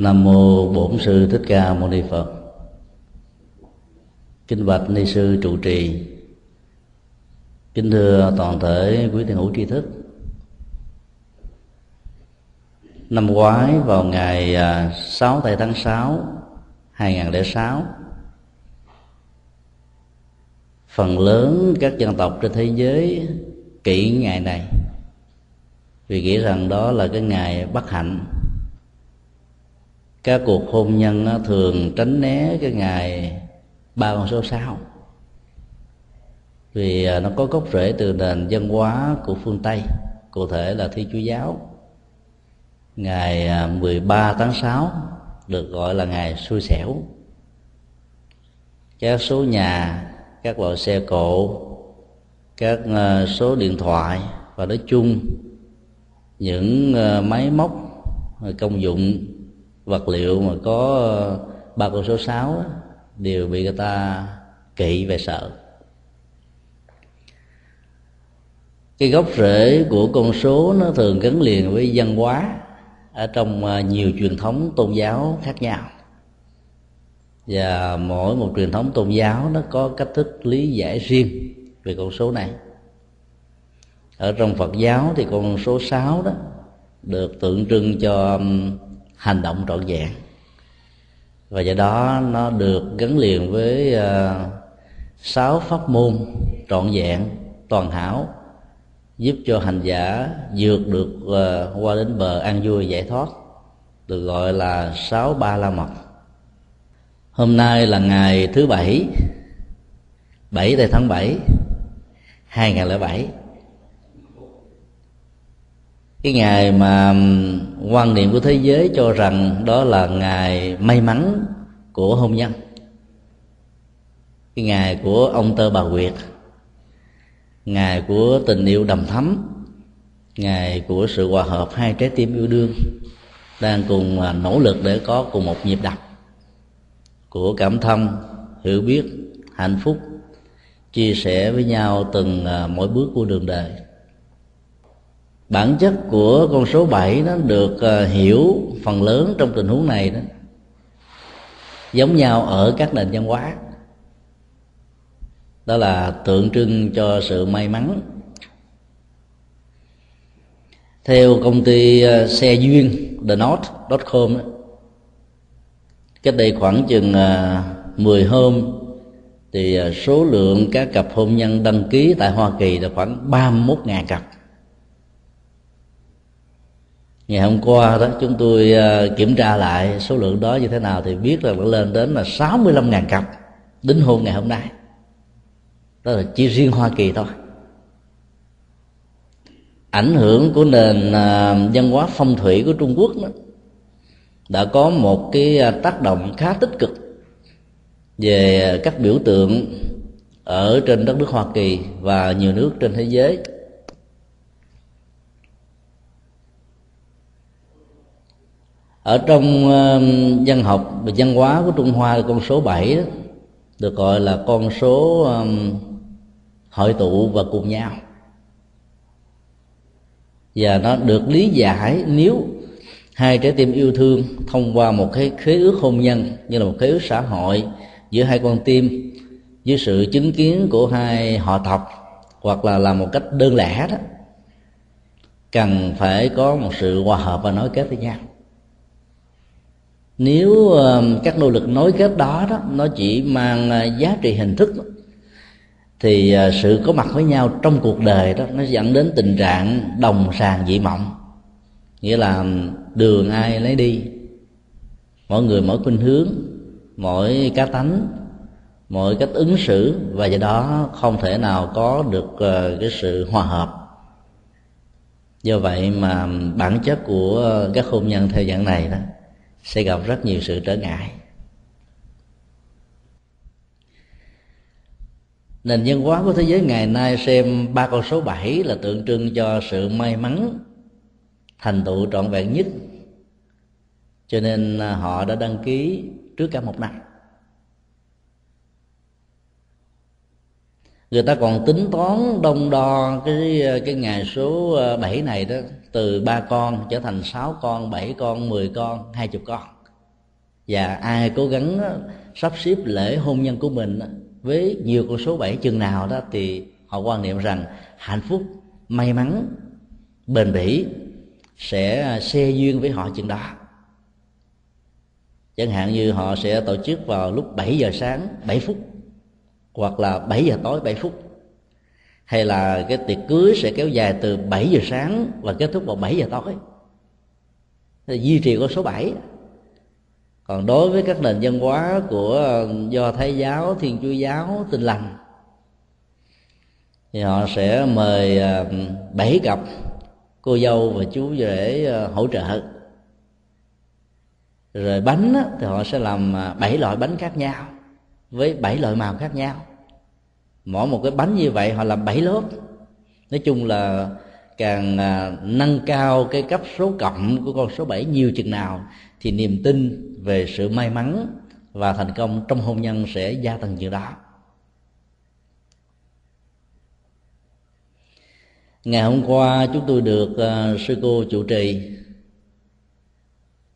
Nam mô Bổn sư Thích Ca Mâu Ni Phật. kinh bạch ni sư trụ trì. Kính thưa toàn thể quý thiền hữu tri thức. Năm ngoái vào ngày à, 6 tây tháng 6 2006 phần lớn các dân tộc trên thế giới kỹ ngày này, vì nghĩ rằng đó là cái ngày bất hạnh các cuộc hôn nhân thường tránh né cái ngày ba con số sáu. Vì à, nó có gốc rễ từ nền văn hóa của phương Tây, cụ thể là Thiên Chúa giáo. Ngày à, 13 tháng 6 được gọi là ngày xui xẻo. Các số nhà, các loại xe cộ, các à, số điện thoại và nói chung, những máy móc công dụng vật liệu mà có ờ, ba con số sáu đều bị người ta kỵ về sợ. Cái gốc rễ của con số nó thường gắn liền với văn hóa ở trong ờ, nhiều truyền thống tôn giáo khác nhau. Và mỗi một truyền thống tôn giáo nó có cách thức lý giải riêng về con số này. Ở trong Phật giáo thì con số 6 đó được tượng trưng cho hành động trọn vẹn. Và do đó nó được gắn liền với uh, sáu pháp môn trọn vẹn toàn hảo giúp cho hành giả vượt được uh, qua đến bờ an vui giải thoát được gọi là sáu ba la mật. Hôm nay là ngày thứ bảy bảy tây tháng bảy hai nghìn bảy cái ngày mà quan niệm của thế giới cho rằng đó là ngày may mắn của hôn nhân. Cái ngày của ông tơ bà quyệt. Ngày của tình yêu đầm thắm. Ngày của sự hòa hợp hai trái tim yêu đương. Đang cùng à, nỗ lực để có cùng một nhịp đập. Của cảm thông, hiểu biết, hạnh phúc, chia sẻ với nhau từng à, mỗi bước của đường đời bản chất của con số 7 nó được ờ, hiểu phần lớn trong tình huống này đó. Giống nhau ở các nền văn hóa. Đó là tượng trưng cho sự may mắn. Theo công ty ờ, xe duyên, the com cách đây khoảng chừng ờ, 10 hôm thì số lượng các cặp hôn nhân đăng ký tại Hoa Kỳ là khoảng 31.000 cặp ngày hôm qua đó, chúng tôi ờ, kiểm tra lại số lượng đó như thế nào thì biết là nó lên đến là 65.000 cặp đến hôm ngày hôm nay. Đó là chỉ riêng Hoa Kỳ thôi. Ảnh hưởng của nền ờ, văn hóa phong thủy của Trung Quốc đó đã có một cái ờ, tác động khá tích cực về các biểu tượng ở trên đất nước Hoa Kỳ và nhiều nước trên thế giới. Ở trong uh, văn học và văn hóa của Trung Hoa con số 7 đó, được gọi là con số um, hội tụ và cùng nhau. Và nó được lý giải nếu hai trái tim yêu thương thông qua một cái khế ước hôn nhân như là một khế ước xã hội giữa hai con tim với sự chứng kiến của hai họ tộc hoặc là làm một cách đơn lẻ đó cần phải có một sự hòa hợp và nối kết với nhau nếu ờ, các nỗ lực nối kết đó đó, nó chỉ mang ờ, giá trị hình thức thì ờ, sự có mặt với nhau trong cuộc đời đó, nó dẫn đến tình trạng đồng sàng dị mộng. Nghĩa là đường ai lấy đi. Mỗi người mỗi khuynh hướng, mỗi cá tánh, mỗi cách ứng xử, và do đó không thể nào có được cái sự hòa hợp. Do vậy mà bản chất của các hôn nhân theo dạng này đó sẽ gặp rất nhiều sự trở ngại. Nền văn hóa của thế giới ngày nay xem ba con số 7 là tượng trưng cho sự may mắn, thành tựu trọn vẹn nhất. Cho nên à, họ đã đăng ký trước cả một năm. Người ta còn tính toán đông đo cái à, cái ngày số à, 7 này đó từ ba con trở thành sáu con, bảy con, mười con, hai chục con. Và ai cố gắng sắp xếp lễ hôn nhân của mình với nhiều con số bảy chừng nào đó thì họ quan niệm rằng hạnh phúc, may mắn, bền bỉ sẽ xe duyên với họ chừng đó. Chẳng hạn như họ sẽ tổ chức vào lúc 7 giờ sáng 7 phút, hoặc là 7 giờ tối 7 phút hay là cái tiệc cưới sẽ kéo dài từ 7 giờ sáng và kết thúc vào 7 giờ tối. Duy trì con số 7 còn đối với các nền văn hóa của uh, do thái giáo, thiên chúa giáo tinh lành, thì họ sẽ mời uh, bảy cặp cô dâu và chú rể uh, hỗ trợ. Rồi bánh thì họ sẽ làm bảy loại bánh khác nhau, với bảy loại màu khác nhau mỗi một cái bánh như vậy họ làm bảy lớp. Nói chung là càng à, nâng cao cái cấp số cộng của con số 7 nhiều chừng nào, thì niềm tin về sự may mắn và thành công trong hôn nhân sẽ gia tăng chừng đó. Ngày hôm qua chúng tôi được à, sư cô chủ trì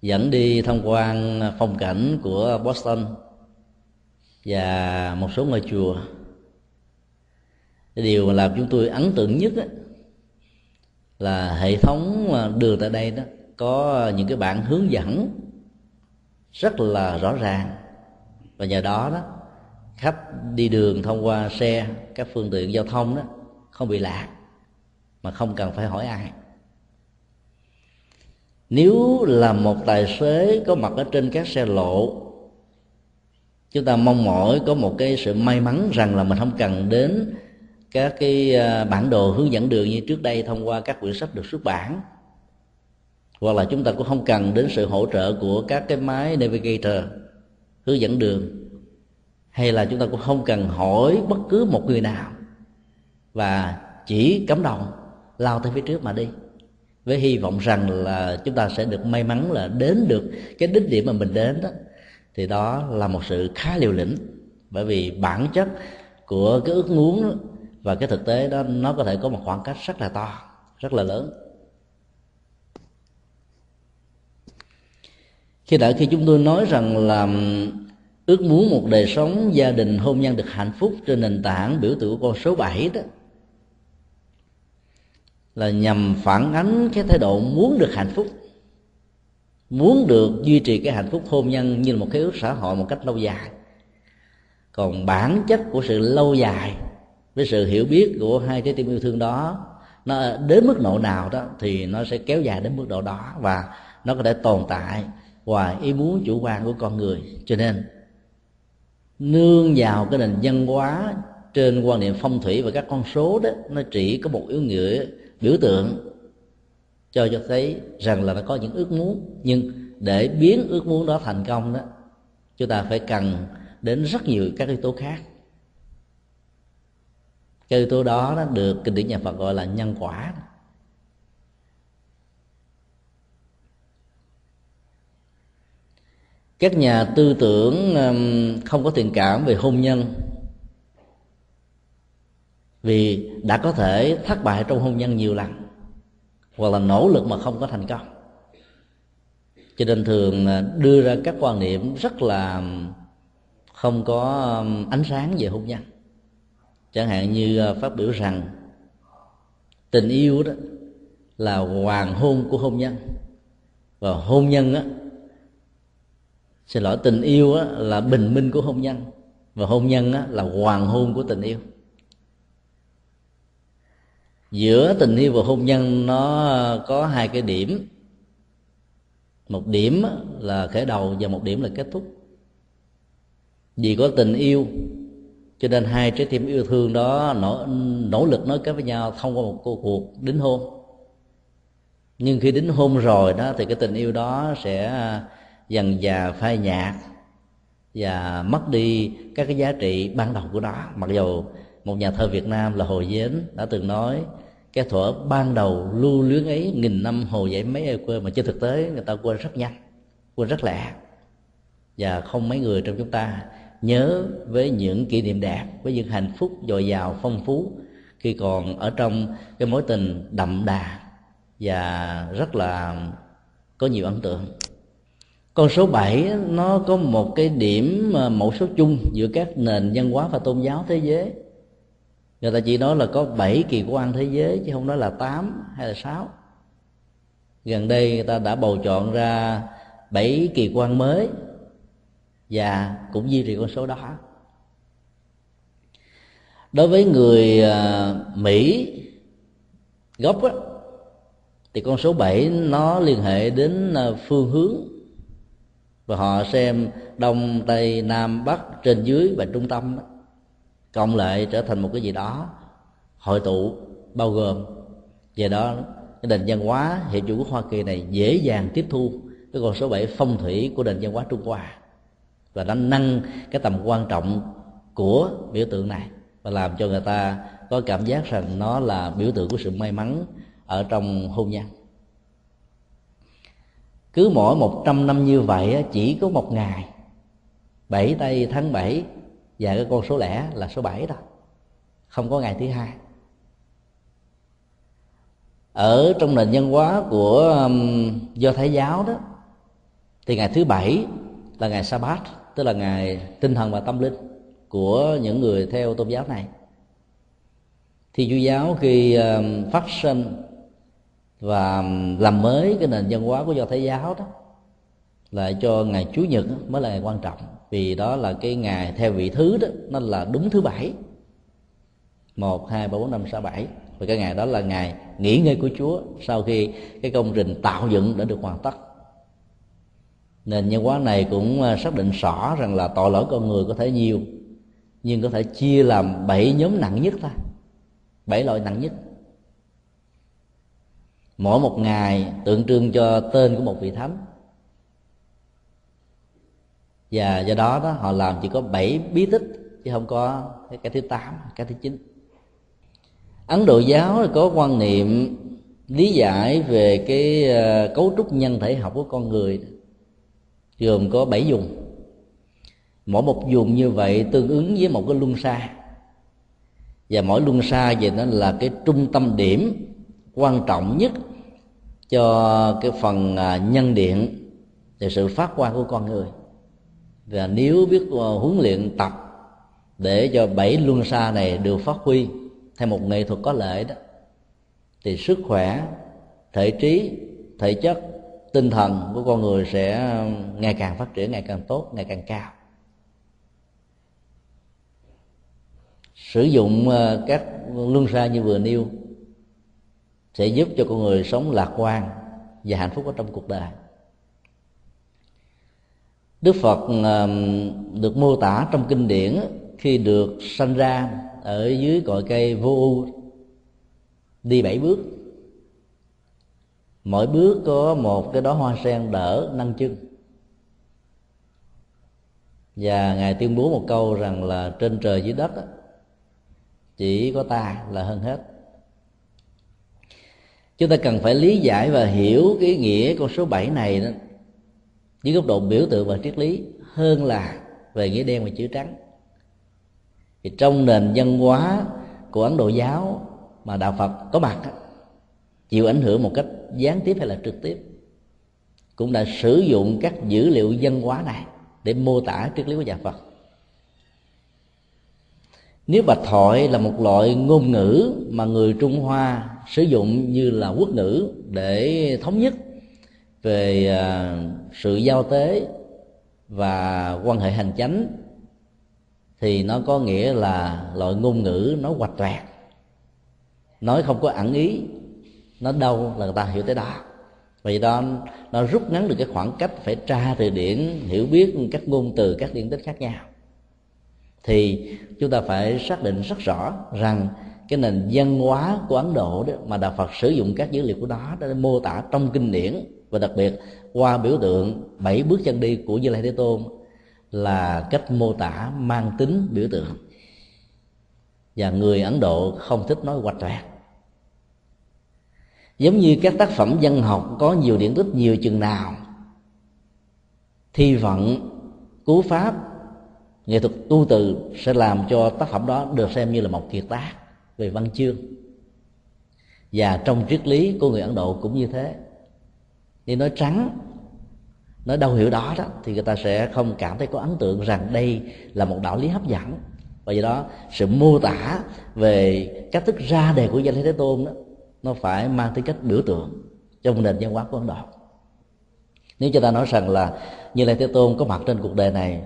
dẫn đi tham quan phong cảnh của Boston và một số ngôi chùa điều mà làm chúng tôi ấn tượng nhất ấy, là hệ thống à, đường tại đây đó có những cái bản hướng dẫn rất là rõ ràng. Và nhờ đó đó khách đi đường thông qua xe các phương tiện giao thông đó không bị lạc mà không cần phải hỏi ai. Nếu là một tài xế có mặt ở trên các xe lộ chúng ta mong mỏi có một cái sự may mắn rằng là mình không cần đến các cái à, bản đồ hướng dẫn đường như trước đây thông qua các quyển sách được xuất bản. Hoặc là chúng ta cũng không cần đến sự hỗ trợ của các cái máy navigator hướng dẫn đường. Hay là chúng ta cũng không cần hỏi bất cứ một người nào. Và chỉ cấm đầu, lao tới phía trước mà đi. Với hy vọng rằng là chúng ta sẽ được may mắn là đến được cái đích điểm mà mình đến đó. Thì đó là một sự khá liều lĩnh. Bởi vì bản chất của cái ước muốn và cái thực tế đó, nó có thể có một khoảng cách rất là to, rất là lớn. Khi đã khi chúng tôi nói rằng là ước muốn một đời sống gia đình hôn nhân được hạnh phúc trên nền tảng biểu tượng của con số 7 đó, là nhằm phản ánh cái thái độ muốn được hạnh phúc, muốn được duy trì cái hạnh phúc hôn nhân như là một cái ước xã hội một cách lâu dài. Còn bản chất của sự lâu dài với sự hiểu biết của hai trái tim yêu thương đó, nó đến mức độ nào đó thì nó sẽ kéo dài đến mức độ đó và nó có thể tồn tại ngoài ý muốn chủ quan của con người. Cho nên, nương vào cái nền văn hóa trên quan niệm phong thủy và các con số đó, nó chỉ có một yếu nghĩa biểu tượng cho cho thấy rằng là nó có những ước muốn. Nhưng để biến ước muốn đó thành công đó, chúng ta phải cần đến rất nhiều các yếu tố khác cái yếu tố đó, nó được kinh điển nhà Phật gọi là nhân quả. Các nhà tư tưởng không có thiện cảm về hôn nhân vì đã có thể thất bại trong hôn nhân nhiều lần hoặc là nỗ lực mà không có thành công. Cho nên thường à, đưa ra các quan niệm rất là không có ánh sáng về hôn nhân chẳng hạn như ờ, phát biểu rằng tình yêu đó là hoàng hôn của hôn nhân. Và hôn nhân á xin lỗi tình yêu á, là bình minh của hôn nhân. Và hôn nhân á, là hoàng hôn của tình yêu. Giữa tình yêu và hôn nhân nó ờ, có hai cái điểm. Một điểm là khởi đầu và một điểm là kết thúc. Vì có tình yêu cho nên hai trái tim yêu thương đó nỗ, nỗ lực nói kết với nhau thông qua một cô cuộc đính hôn. Nhưng khi đính hôn rồi đó thì cái tình yêu đó sẽ à, dần dà phai nhạt và mất đi các cái giá trị ban đầu của nó. Mặc dù một nhà thơ Việt Nam là Hồ Dến đã từng nói cái thuở ban đầu lưu luyến ấy nghìn năm hồ dậy mấy ai quên. Mà trên thực tế người ta quên rất nhanh quên rất lẹ và không mấy người trong chúng ta nhớ với những kỷ niệm đẹp với những hạnh phúc dồi dào, phong phú khi còn ở trong cái mối tình đậm đà và rất là có nhiều ấn tượng. Con số 7 nó có một cái điểm ờ, mẫu số chung giữa các nền văn hóa và tôn giáo thế giới. Người ta chỉ nói là có 7 kỳ quan thế giới chứ không nói là 8 hay là 6 gần đây người ta đã bầu chọn ra 7 kỳ quan mới và cũng duy trì con số đó. Đối với người à, mỹ gốc á, thì con số 7 nó liên hệ đến à, phương hướng. Và họ xem đông tây nam bắc trên dưới và trung tâm cộng lại trở thành một cái gì đó hội tụ bao gồm. Về đó cái nền văn hóa hiện chủ quốc Hoa Kỳ này dễ dàng tiếp thu cái con số 7 phong thủy của nền văn hóa Trung Hoa và nó nâng cái tầm quan trọng của biểu tượng này và làm cho người ta có cảm giác rằng nó là biểu tượng của sự may mắn ở trong hôn nhân. Cứ mỗi 100 năm như vậy chỉ có một ngày 7 tây tháng 7 và cái con số lẻ là số 7 đó, không có ngày thứ hai. Ở trong nền văn hóa của do thái giáo đó, thì ngày thứ bảy là ngày sa bát tức là ngày tinh thần và tâm linh của những người theo tôn giáo này. Thì chúa giáo khi um, phát sinh và um, làm mới cái nền văn hóa của do thái giáo đó, lại cho ngày chủ nhật mới là ngày quan trọng. Vì đó là cái ngày theo vị thứ đó, nó là đúng thứ bảy. Một, hai, ba, bốn, năm, sáu, bảy. Và cái ngày đó là ngày nghỉ ngơi của chúa sau khi cái công trình tạo dựng đã được hoàn tất nền nhân quán này cũng à, xác định rõ rằng là tội lỗi con người có thể nhiều, nhưng có thể chia làm bảy nhóm nặng nhất thôi, bảy loại nặng nhất. Mỗi một ngày tượng trưng cho tên của một vị thánh. Và do đó đó, họ làm chỉ có bảy bí tích, chứ không có cái thứ tám, cái thứ chín. Ấn độ giáo có quan niệm lý giải về cái à, cấu trúc nhân thể học của con người gồm có bảy vùng. Mỗi một vùng như vậy tương ứng với một cái luân xa. Và mỗi luân xa vậy nó là cái trung tâm điểm quan trọng nhất cho cái phần à, nhân điện về sự phát quang của con người. Và nếu biết à, huấn luyện tập để cho bảy luân xa này được phát huy theo một nghệ thuật có lợi đó, thì sức khỏe, thể trí, thể chất tinh thần của con người sẽ ngày càng phát triển, ngày càng tốt, ngày càng cao. Sử dụng ờ, các luân xa như vừa nêu sẽ giúp cho con người sống lạc quan và hạnh phúc ở trong cuộc đời. Đức phật được mô tả trong kinh điển khi được sanh ra ở dưới cội cây vô u, đi bảy bước mỗi bước có một cái đó hoa sen đỡ nâng chân. Và ngài tuyên bố một câu rằng là trên trời dưới đất chỉ có ta là hơn hết. Chúng ta cần phải lý giải và hiểu cái nghĩa con số 7 này đó dưới góc độ biểu tượng và triết lý hơn là về nghĩa đen và chữ trắng. Thì trong nền văn hóa của ấn độ giáo mà đạo phật có mặt chịu ảnh hưởng một cách gián tiếp hay là trực tiếp, cũng đã sử dụng các dữ liệu văn hóa này để mô tả triết lý của nhà phật. Nếu bạch thoại là một loại ngôn ngữ mà người trung hoa sử dụng như là quốc ngữ để thống nhất về à, sự giao tế và quan hệ hành chánh, thì nó có nghĩa là loại ngôn ngữ nó hoạch toẹt nói không có ẩn ý nó đâu là người ta hiểu tới đó. Vì đó, nó rút ngắn được cái khoảng cách phải tra từ điển, hiểu biết các ngôn từ, các điển tích khác nhau. Thì chúng ta phải xác định rất rõ rằng cái nền văn hóa của ấn độ đó mà đạo phật sử dụng các dữ liệu của đó để mô tả trong kinh điển và đặc biệt qua biểu tượng bảy bước chân đi của như lai thế tôn là cách mô tả mang tính biểu tượng. Và người ấn độ không thích nói hoạch toẹt giống như các tác phẩm văn học có nhiều điển tích nhiều chừng nào, thi vận, cú pháp, nghệ thuật tu từ sẽ làm cho tác phẩm đó được xem như là một kiệt tác về văn chương. Và trong triết lý của người ấn độ cũng như thế. Nhưng nói trắng, nói đâu hiểu đó đó, thì người ta sẽ không cảm thấy có ấn tượng rằng đây là một đạo lý hấp dẫn. Và do đó, sự mô tả về cách thức ra đề của danh thế tôn đó nó phải mang tính cách biểu tượng trong nền văn hóa của ấn độ. Nếu chúng ta nói rằng là như lai thế tôn có mặt trên cuộc đời này,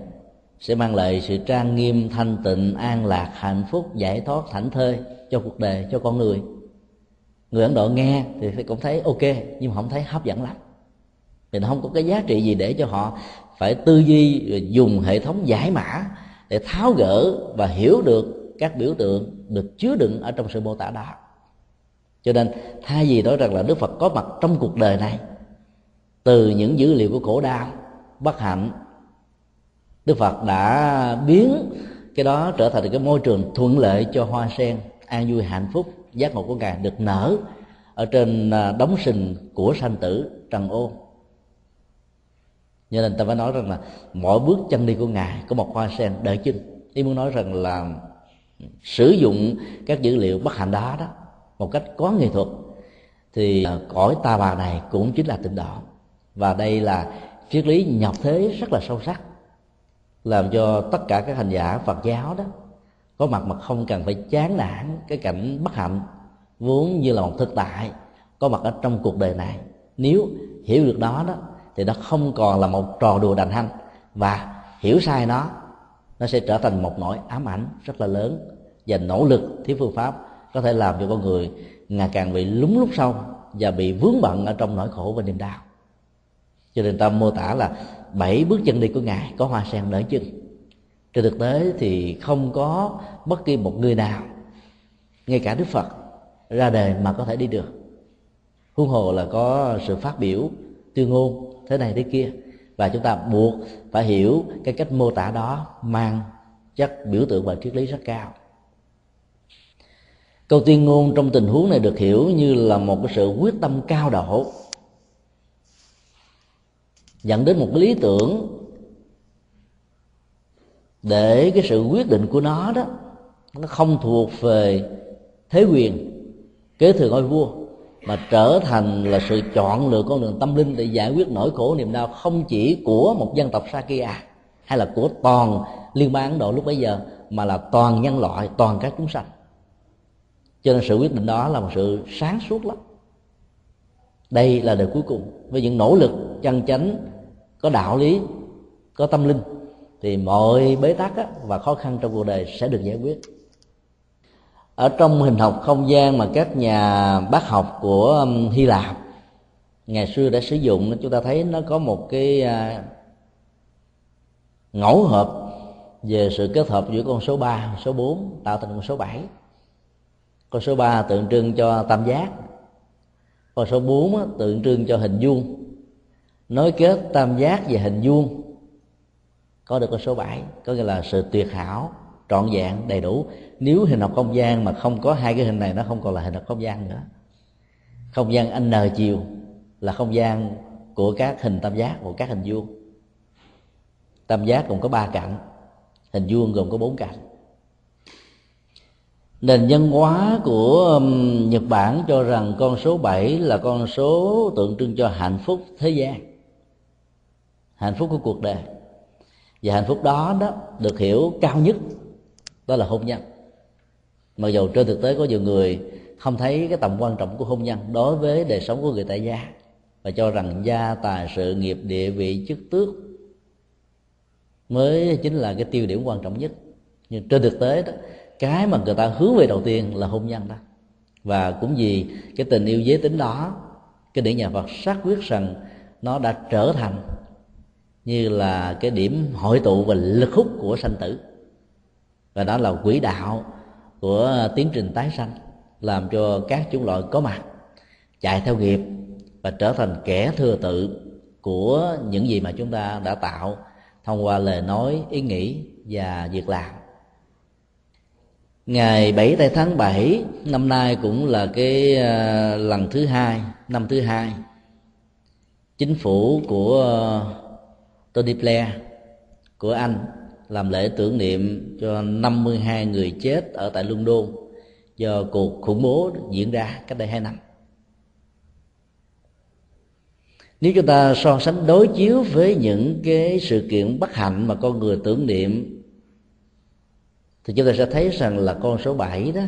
sẽ mang lại sự trang nghiêm, thanh tịnh, an lạc, hạnh phúc, giải thoát, thảnh thơi cho cuộc đời, cho con người. Người ấn độ nghe thì cũng thấy ok, nhưng mà không thấy hấp dẫn lắm. Thì nó không có cái giá trị gì để cho họ phải tư duy dùng hệ thống giải mã để tháo gỡ và hiểu được các biểu tượng được chứa đựng ở trong sự mô tả đó cho nên thay vì nói rằng là đức phật có mặt trong cuộc đời này, từ những dữ liệu của khổ đau bất hạnh, đức phật đã biến cái đó trở thành cái môi trường thuận lợi cho hoa sen, an vui, hạnh phúc, giác ngộ của ngài được nở ở trên à, đóng đống sình của sanh tử trần ô cho nên ta phải nói rằng là mỗi bước chân đi của ngài có một hoa sen đợi chân ý muốn nói rằng là sử dụng các dữ liệu bất hạnh đó đó một cách có nghệ thuật thì ờ, cõi ta bà này cũng chính là tịnh độ. Và đây là triết lý nhập thế rất là sâu sắc, làm cho tất cả các hành giả Phật giáo đó có mặt mà không cần phải chán nản cái cảnh bất hạnh, vốn như là một thực tại có mặt ở trong cuộc đời này. Nếu hiểu được đó đó, thì nó không còn là một trò đùa đành hanh, và hiểu sai nó nó sẽ trở thành một nỗi ám ảnh rất là lớn. Và nỗ lực, thiếu phương pháp có thể làm cho con người ngày càng bị lúng lúc sâu và bị vướng bận ở trong nỗi khổ và niềm đau. Cho nên ta mô tả là bảy bước chân đi của ngài có hoa sen nở chân. Trên thực tế thì không có bất kỳ một người nào, ngay cả đức phật, ra đời mà có thể đi được. Huống hồ là có sự phát biểu tuyên ngôn thế này thế kia, và chúng ta buộc phải hiểu cái cách mô tả đó mang chất biểu tượng và triết lý rất cao câu tuyên ngôn trong tình huống này được hiểu như là một cái sự quyết tâm cao độ. Dẫn đến một cái lý tưởng để cái sự quyết định của nó đó, nó không thuộc về thế quyền, kế thừa ngôi vua, mà trở thành là sự chọn lựa con đường tâm linh để giải quyết nỗi khổ niềm đau không chỉ của một dân tộc Sakya hay là của toàn liên bang Ấn Độ lúc bấy giờ, mà là toàn nhân loại, toàn các chúng sanh cho nên sự quyết định đó là một sự sáng suốt lắm. Đây là đời cuối cùng. Với những nỗ lực chân chánh, có đạo lý, có tâm linh, thì mọi bế tắc và khó khăn trong cuộc đời sẽ được giải quyết. Ở trong hình học không gian mà các nhà bác học của um, Hy Lạp ngày xưa đã sử dụng, chúng ta thấy nó có một cái à, ngẫu hợp về sự kết hợp giữa con số 3 số 4 tạo thành con số 7 con số 3 tượng trưng cho tam giác. Con số 4 tượng trưng cho hình vuông. Nối kết tam giác và hình vuông. Có được con số 7 có nghĩa là sự tuyệt hảo, trọn vẹn, đầy đủ. Nếu hình học không gian mà không có hai cái hình này, nó không còn là hình học không gian nữa. Không gian n chiều là không gian của các hình tam giác, của các hình vuông. Tam giác cũng có ba cạnh, hình vuông gồm có bốn cạnh nền văn hóa của Nhật Bản cho rằng con số 7 là con số tượng trưng cho hạnh phúc thế gian, hạnh phúc của cuộc đời. Và hạnh phúc đó đó được hiểu cao nhất, đó là hôn nhân. Mặc dù trên thực tế có nhiều người không thấy cái tầm quan trọng của hôn nhân đối với đời sống của người tại gia và cho rằng gia tài, sự nghiệp, địa vị, chức tước mới chính là cái tiêu điểm quan trọng nhất. Nhưng trên thực tế đó cái mà người ta hướng về đầu tiên là hôn nhân đó. Và cũng vì cái tình yêu giới tính đó, cái điển nhà Phật xác quyết rằng nó đã trở thành như là cái điểm hội tụ và lực hút của sanh tử. Và đó là quỹ đạo của tiến trình tái sanh, làm cho các chủng loại có mặt, chạy theo nghiệp và trở thành kẻ thừa tự của những gì mà chúng ta đã tạo thông qua lời nói, ý nghĩ và việc làm ngày 7 tây tháng 7 năm nay cũng là cái ờ, lần thứ hai, năm thứ hai. Chính phủ của ờ, Tony Blair, của Anh làm lễ tưởng niệm cho 52 người chết ở tại London do cuộc khủng bố diễn ra cách đây hai năm. Nếu chúng ta so sánh đối chiếu với những cái sự kiện bất hạnh mà con người tưởng niệm thì chúng ta sẽ thấy rằng là con số 7 đó,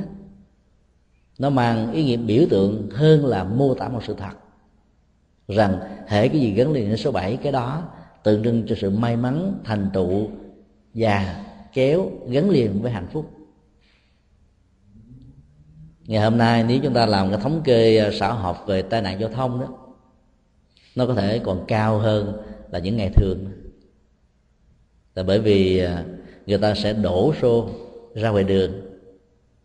nó mang ý nghĩa biểu tượng hơn là mô tả một sự thật. Rằng hệ cái gì gắn liền với số 7 cái đó tượng trưng cho sự may mắn, thành tựu và kéo gắn liền với hạnh phúc. Ngày hôm nay nếu chúng ta làm cái thống kê ờ, xã học về tai nạn giao thông đó, nó có thể còn cao hơn là những ngày thường. Là bởi vì ờ, người ta sẽ đổ xô ra ngoài đường,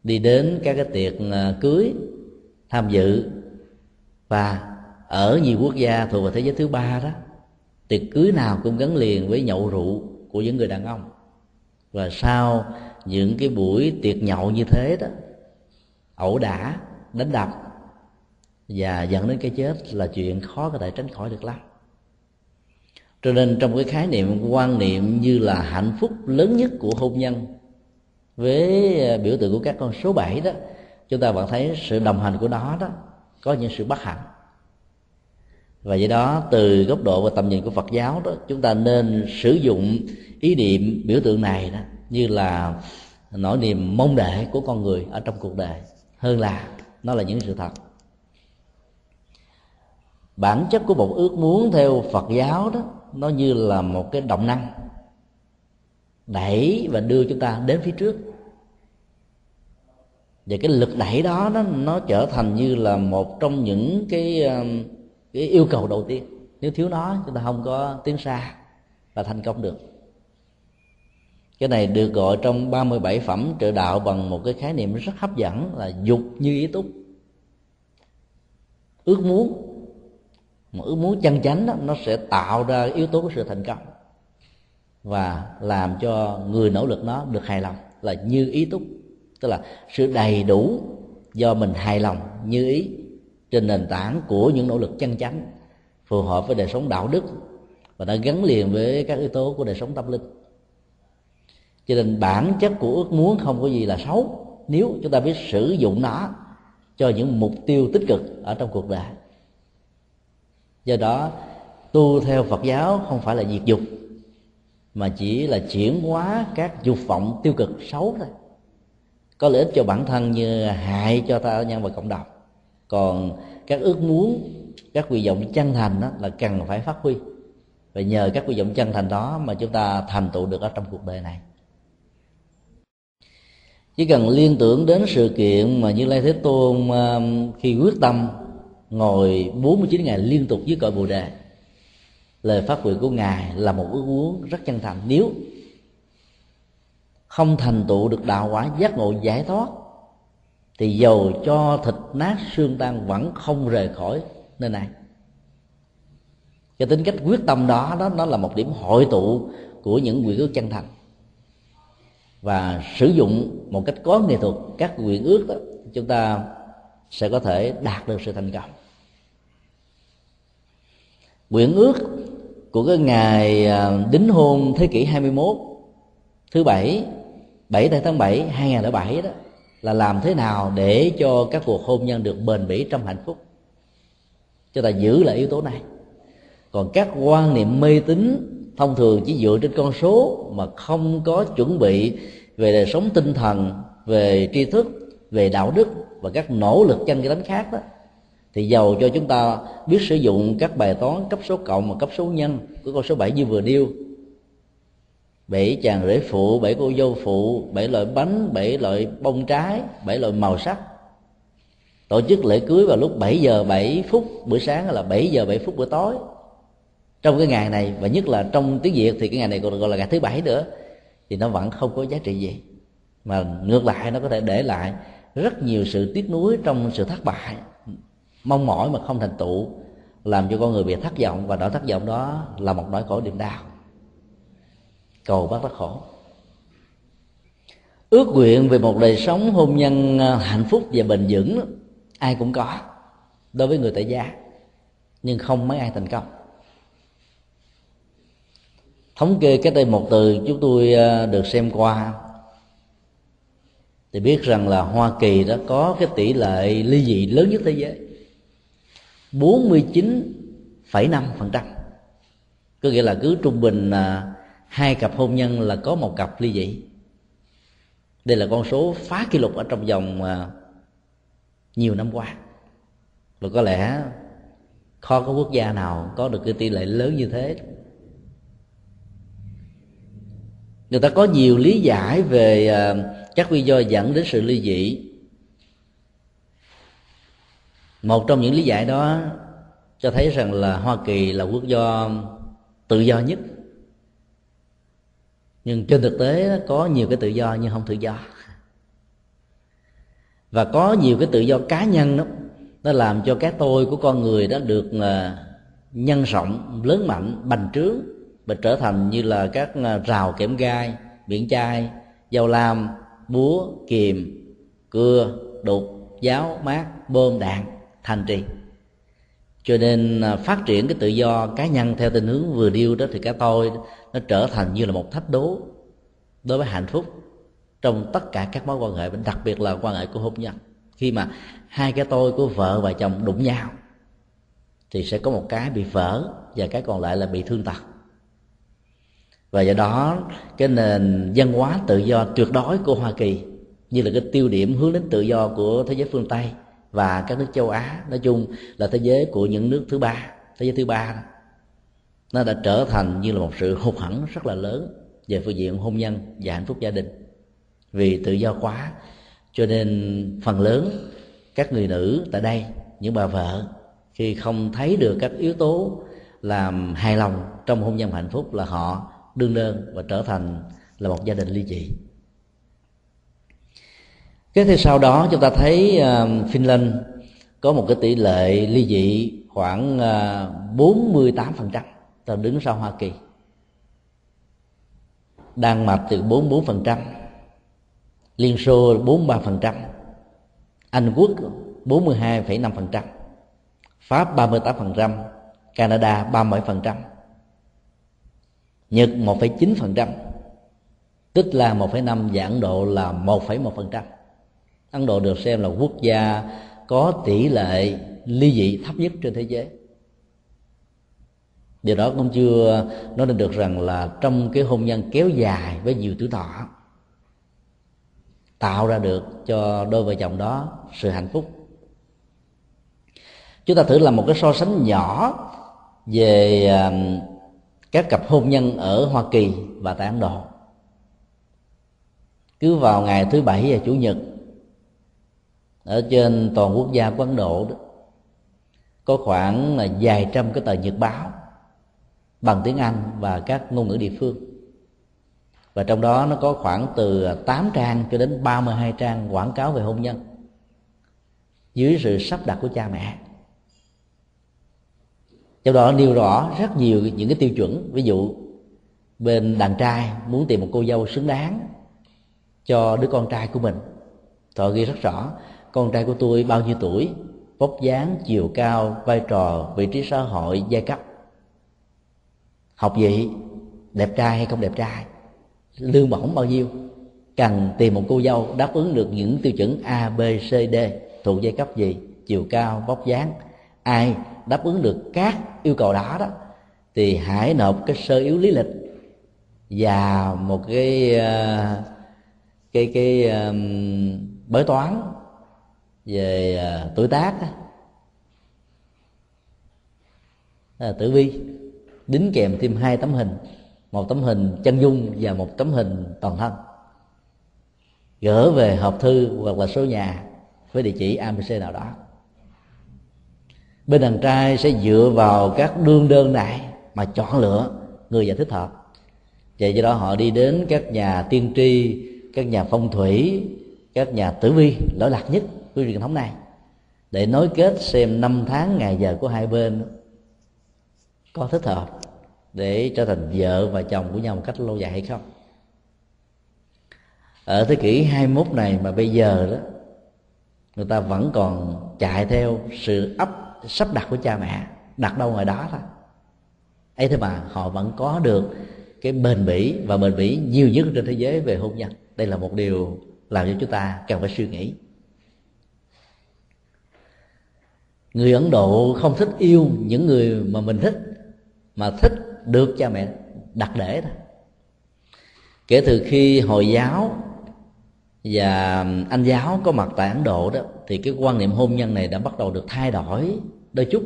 đi đến các cái tiệc à, cưới, tham dự. Và ở nhiều quốc gia thuộc về thế giới thứ ba đó, tiệc cưới nào cũng gắn liền với nhậu rượu của những người đàn ông. Và sau những cái buổi tiệc nhậu như thế đó, ẩu đả, đánh đập và dẫn đến cái chết là chuyện khó có thể tránh khỏi được lắm cho nên trong cái khái niệm, quan niệm như là hạnh phúc lớn nhất của hôn nhân, với à, biểu tượng của các con số 7 đó, chúng ta vẫn thấy sự đồng hành của nó đó, có những sự bất hạnh. Và do đó, từ góc độ và tầm nhìn của Phật giáo đó, chúng ta nên sử dụng ý niệm, biểu tượng này đó, như là nỗi niềm mong đợi của con người ở trong cuộc đời. Hơn là, nó là những sự thật. Bản chất của một ước muốn theo phật giáo đó nó như là một cái động năng đẩy và đưa chúng ta đến phía trước. Và cái lực đẩy đó nó, nó trở thành như là một trong những cái um, cái yêu cầu đầu tiên. Nếu thiếu nó chúng ta không có tiến xa và thành công được. Cái này được gọi trong 37 phẩm trợ đạo bằng một cái khái niệm rất hấp dẫn là dục như ý túc. Ước muốn một ước muốn chân chánh đó, nó sẽ tạo ra yếu tố của sự thành công và làm cho người nỗ lực nó được hài lòng là như ý túc. Tức là sự đầy đủ do mình hài lòng như ý trên nền tảng của những nỗ lực chân chánh phù hợp với đời sống đạo đức và đã gắn liền với các yếu tố của đời sống tâm linh. Cho nên bản chất của ước muốn không có gì là xấu. Nếu chúng ta biết sử dụng nó cho những mục tiêu tích cực ở trong cuộc đời do đó, tu theo phật giáo không phải là diệt dục, mà chỉ là chuyển hóa các dục vọng tiêu cực xấu thôi. Có lợi ích cho bản thân như hại cho ta nhân và cộng đồng. Còn các ước muốn, các quy vọng chân thành đó là cần phải phát huy. Và nhờ các quy vọng chân thành đó mà chúng ta thành tựu được ở trong cuộc đời này. Chỉ cần liên tưởng đến sự kiện mà như lai thế tôn um, khi quyết tâm ngồi 49 ngày liên tục dưới cội bồ đề. Lời phát nguyện của ngài là một ước muốn rất chân thành. Nếu không thành tựu được đạo quả giác ngộ giải thoát, thì dầu cho thịt nát xương tan vẫn không rời khỏi nơi này. Cái tính cách quyết tâm đó đó nó là một điểm hội tụ của những nguyện ước chân thành. Và sử dụng một cách có nghệ thuật các nguyện ước đó, chúng ta sẽ có thể đạt được sự thành công. Nguyện ước của cái ngày à, đính hôn thế kỷ 21 thứ bảy 7 tháng 7 2007 đó, là làm thế nào để cho các cuộc hôn nhân được bền bỉ trong hạnh phúc? Cho ta giữ lại yếu tố này. Còn các quan niệm mê tín thông thường chỉ dựa trên con số mà không có chuẩn bị về đời sống tinh thần, về tri thức về đạo đức và các nỗ lực tranh cái đánh khác đó, thì giàu cho chúng ta biết sử dụng các bài toán cấp số cộng và cấp số nhân của con số 7 như vừa nêu. Bảy chàng rể phụ, bảy cô dâu phụ, bảy loại bánh, bảy loại bông trái, bảy loại màu sắc. Tổ chức lễ cưới vào lúc 7 giờ 7 phút buổi sáng là 7 giờ 7 phút buổi tối. Trong cái ngày này, và nhất là trong tiếng việt thì cái ngày này còn gọi là ngày thứ bảy nữa, thì nó vẫn không có giá trị gì. Mà ngược lại, nó có thể để lại rất nhiều sự tiếc nuối trong sự thất bại. Mong mỏi mà không thành tựu, làm cho con người bị thất vọng, và nỗi thất vọng đó là một nỗi khổ niềm đau. Cầu bác rất khổ. Ước nguyện về một đời sống hôn nhân à, hạnh phúc và bền vững, ai cũng có, đối với người tại gia nhưng không mấy ai thành công. Thống kê cái đây một từ, chúng tôi à, được xem qua thì biết rằng là Hoa Kỳ đã có cái tỷ lệ ly dị lớn nhất thế giới. 49 phẩy năm phần trăm. Có nghĩa là cứ trung bình à, hai cặp hôn nhân là có một cặp ly dị. Đây là con số phá kỷ lục ở trong vòng à, nhiều năm qua. Và có lẽ khó có quốc gia nào có được cái tỷ lệ lớn như thế. Người ta có nhiều lý giải về à, các nguyên do dẫn đến sự ly dị. Một trong những lý giải đó cho thấy rằng là hoa kỳ là quốc gia tự do nhất. Nhưng trên thực tế có nhiều cái tự do nhưng không tự do. Và có nhiều cái tự do cá nhân đó, nó làm cho cái tôi của con người đó được à, nhân rộng, lớn mạnh, bành trướng và trở thành như là các à, rào kẽm gai, biển chai dao lam búa kìm cưa, đục, giáo, mát bơm đạn, thành trì. Cho nên à, phát triển cái tự do cá nhân theo tình hướng vừa điêu đó thì cái tôi nó trở thành như là một thách đố đối với hạnh phúc trong tất cả các mối quan hệ đặc biệt là quan hệ của hôn nhân. Khi mà hai cái tôi của vợ và chồng đụng nhau thì sẽ có một cái bị vỡ và cái còn lại là bị thương tật và do đó, cái nền văn hóa tự do tuyệt đối của hoa kỳ, như là cái tiêu điểm hướng đến tự do của thế giới phương tây và các nước châu á, nói chung là thế giới của những nước thứ ba, thế giới thứ ba nó đã trở thành như là một sự hụt hẫng rất là lớn về phương diện hôn nhân và hạnh phúc gia đình. Vì tự do quá, cho nên phần lớn các người nữ tại đây, những bà vợ, khi không thấy được các yếu tố làm hài lòng trong hôn nhân hạnh phúc là họ đương đơn và trở thành là một gia đình ly dị cái theo sau đó chúng ta thấy uh, Finland có một cái tỷ lệ ly dị khoảng ờ, uh, 48% ta đứng sau Hoa Kỳ. Đan Mạch từ 44% Liên Xô 43% Anh Quốc 42,5% Pháp 38% Canada 37% Nhật 1,9% Tức là 1,5 và Ấn Độ là 1,1% Ấn Độ được xem là quốc gia có tỷ lệ ly dị thấp nhất trên thế giới. Điều đó cũng chưa nói lên được rằng là trong cái hôn nhân kéo dài với nhiều tuổi thọ tạo ra được cho đôi vợ chồng đó sự hạnh phúc. Chúng ta thử làm một cái so sánh nhỏ về um, các cặp hôn nhân ở hoa kỳ và tại ấn độ. Cứ vào ngày thứ bảy và chủ nhật, ở trên toàn quốc gia của ấn độ đó, có khoảng là vài trăm cái tờ nhật báo bằng tiếng anh và các ngôn ngữ địa phương. Và trong đó nó có khoảng từ 8 trang cho đến 32 trang quảng cáo về hôn nhân dưới sự sắp đặt của cha mẹ trong đó nêu rõ rất nhiều những cái tiêu chuẩn. Ví dụ, bên đàn trai muốn tìm một cô dâu xứng đáng cho đứa con trai của mình. Họ ghi rất rõ, con trai của tôi bao nhiêu tuổi, vóc dáng, chiều cao, vai trò, vị trí xã hội, giai cấp. Học gì? Đẹp trai hay không đẹp trai? Lương bổng bao nhiêu? Cần tìm một cô dâu đáp ứng được những tiêu chuẩn a, b, c, d. Thuộc giai cấp gì? Chiều cao, vóc dáng. Ai? Đáp ứng được các yêu cầu đó đó thì hãy nộp cái sơ yếu lý lịch và một cái ờ, cái cái um, bói toán về uh, tuổi tác đó. là tử vi đính kèm thêm hai tấm hình một tấm hình chân dung và một tấm hình toàn thân gỡ về hộp thư hoặc là số nhà với địa chỉ abc nào đó bên đàn trai sẽ dựa vào các đương đơn này mà chọn lựa người và thích hợp. Vậy do đó họ đi đến các nhà tiên tri, các nhà phong thủy, các nhà tử vi lỗi lạc nhất của truyền thống này để nối kết xem năm tháng ngày giờ của hai bên có thích hợp để trở thành vợ và chồng của nhau một cách lâu dài hay không. Ở thế kỷ 21 này mà bây giờ đó, người ta vẫn còn chạy theo sự ấp sắp đặt của cha mẹ, đặt đâu ngoài đó thôi. Ấy thế mà họ vẫn có được cái bền bỉ, và bền bỉ nhiều nhất trên thế giới về hôn nhân. Đây là một điều làm cho chúng ta cần phải suy nghĩ. Người ấn độ không thích yêu những người mà mình thích, mà thích được cha mẹ đặt để thôi. Kể từ khi hồi giáo và anh giáo có mặt tại ấn độ đó, thì cái quan niệm hôn nhân này đã bắt đầu được thay đổi đôi chút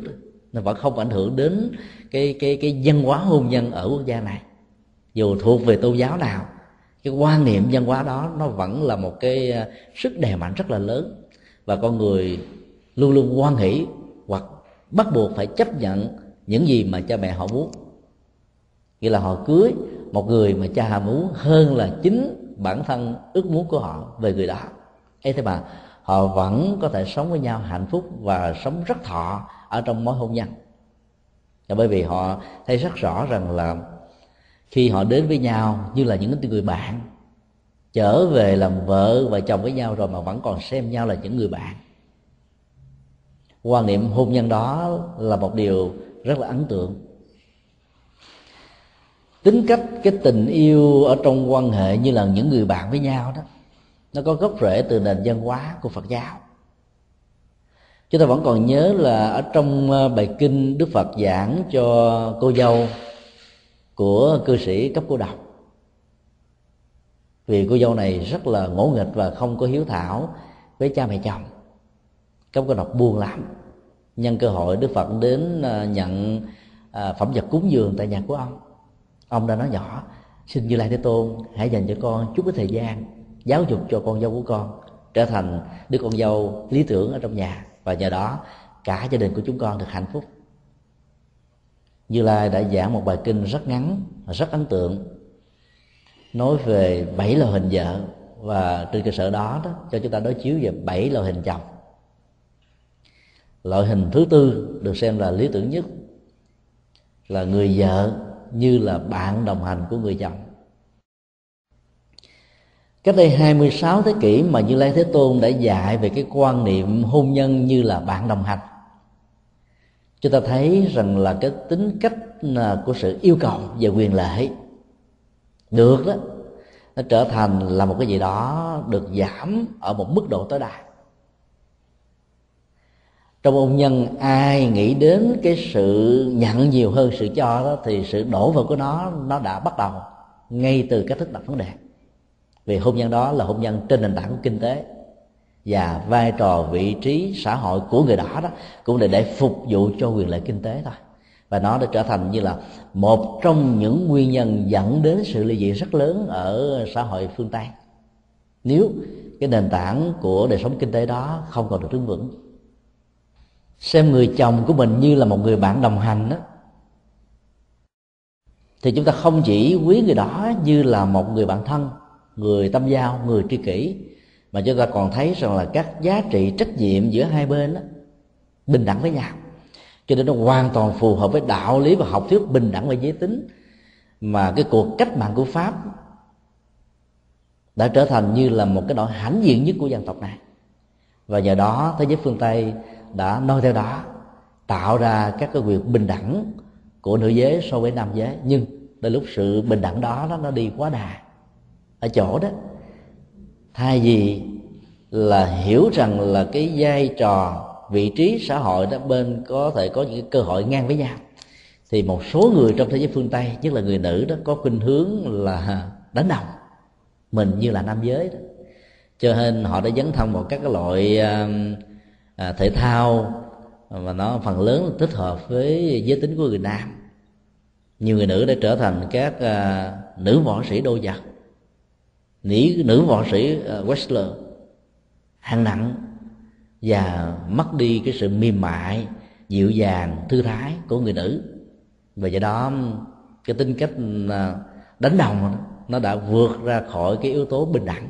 nó vẫn không ảnh hưởng đến cái cái cái văn hóa hôn nhân ở quốc gia này. Dù thuộc về tôn giáo nào, cái quan niệm văn hóa đó nó vẫn là một cái à, sức đè mạnh rất là lớn. Và con người luôn luôn quan hỷ hoặc bắt buộc phải chấp nhận những gì mà cha mẹ họ muốn. Nghĩa là họ cưới một người mà cha họ muốn hơn là chính bản thân ước muốn của họ về người đó. Ấy thế mà họ vẫn có thể sống với nhau hạnh phúc và sống rất thọ ở trong mối hôn nhân. Và bởi vì họ thấy rất rõ rằng là khi họ đến với nhau như là những người bạn, trở về làm vợ và chồng với nhau rồi mà vẫn còn xem nhau là những người bạn. Quan niệm hôn nhân đó là một điều rất là ấn tượng tính cách, cái tình yêu ở trong quan hệ như là những người bạn với nhau đó, nó có gốc rễ từ nền văn hóa của phật giáo. Chúng ta vẫn còn nhớ là ở trong ờ, bài kinh đức phật giảng cho cô dâu của cư sĩ cấp cô độc. Vì cô dâu này rất là ngỗ nghịch và không có hiếu thảo với cha mẹ chồng. Cấp cô độc buồn lắm. Nhân cơ hội đức phật đến ờ, nhận ờ, phẩm vật cúng dường tại nhà của ông ông đã nói nhỏ xin như lai thế tôn hãy dành cho con chút ít thời gian giáo dục cho con dâu của con trở thành đứa con dâu lý tưởng ở trong nhà và nhờ đó cả gia đình của chúng con được hạnh phúc. Như lai đã giảng một bài kinh rất ngắn và rất ấn tượng nói về bảy loại hình vợ và trên cơ sở đó, đó cho chúng ta đối chiếu về bảy loại hình chồng. Loại hình thứ tư được xem là lý tưởng nhất là người vợ như là bạn đồng hành của người chồng. Cách đây 26 thế kỷ mà Như Lai Thế Tôn đã dạy về cái quan niệm hôn nhân như là bạn đồng hành. Chúng ta thấy rằng là cái tính cách à, của sự yêu cầu về quyền lợi Được đó, Nó trở thành là một cái gì đó được giảm ở một mức độ tối đa trong hôn nhân, ai nghĩ đến cái sự nhận nhiều hơn sự cho đó thì sự đổ vào của nó nó đã bắt đầu ngay từ cách thức đặt vấn đề. Vì hôn nhân đó là hôn nhân trên nền tảng của kinh tế và vai trò, vị trí, xã hội của người đó đó cũng là để phục vụ cho quyền lợi kinh tế thôi. Và nó đã trở thành như là một trong những nguyên nhân dẫn đến sự ly dị rất lớn ở xã hội phương tây. Nếu cái nền tảng của đời sống kinh tế đó không còn được đứng vững xem người chồng của mình như là một người bạn đồng hành đó. Thì chúng ta không chỉ quý người đó như là một người bạn thân người tâm giao người tri kỷ mà chúng ta còn thấy rằng là các giá trị trách nhiệm giữa hai bên đó, bình đẳng với nhau. Cho nên nó hoàn toàn phù hợp với đạo lý và học thuyết bình đẳng và giới tính mà cái cuộc cách mạng của pháp đã trở thành như là một cái nỗi hãnh diện nhất của dân tộc này. Và nhờ đó thế giới phương tây đã nói theo đó tạo ra các cái quyền bình đẳng của nữ giới so với nam giới. Nhưng đến lúc sự bình đẳng đó nó, nó đi quá đà. Ở chỗ đó thay vì là hiểu rằng là cái vai trò vị trí xã hội đó bên có thể có những cơ hội ngang với nhau thì một số người trong thế giới phương tây nhất là người nữ đó có khuynh hướng là đánh đồng mình như là nam giới đó. Cho nên họ đã dấn thân vào các cái loại à, thể thao mà nó phần lớn thích hợp với giới tính của người nam. Nhiều người nữ đã trở thành các à, nữ võ sĩ đô giặc, nữ, nữ võ sĩ à, wrestler hạng nặng và mất đi cái sự mềm mại dịu dàng thư thái của người nữ. Và do đó cái tính cách à, đánh đồng nó đã vượt ra khỏi cái yếu tố bình đẳng.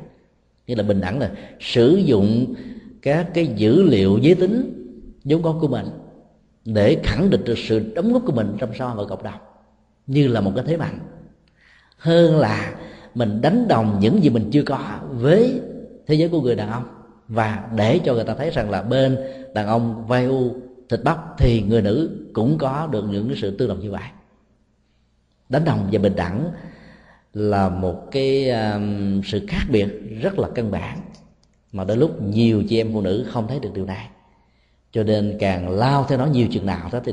Như là bình đẳng là sử dụng các cái dữ liệu giới tính vốn có của mình để khẳng định được sự đóng góp của mình trong xã hội và cộng đồng như là một cái thế mạnh. Hơn là mình đánh đồng những gì mình chưa có với thế giới của người đàn ông. Và để cho người ta thấy rằng là bên đàn ông vai u thịt bắp thì người nữ cũng có được những sự tương đồng như vậy. Đánh đồng và bình đẳng là một cái um, sự khác biệt rất là căn bản mà đôi lúc nhiều chị em phụ nữ không thấy được điều này. Cho nên càng lao theo nó nhiều chừng nào đó thì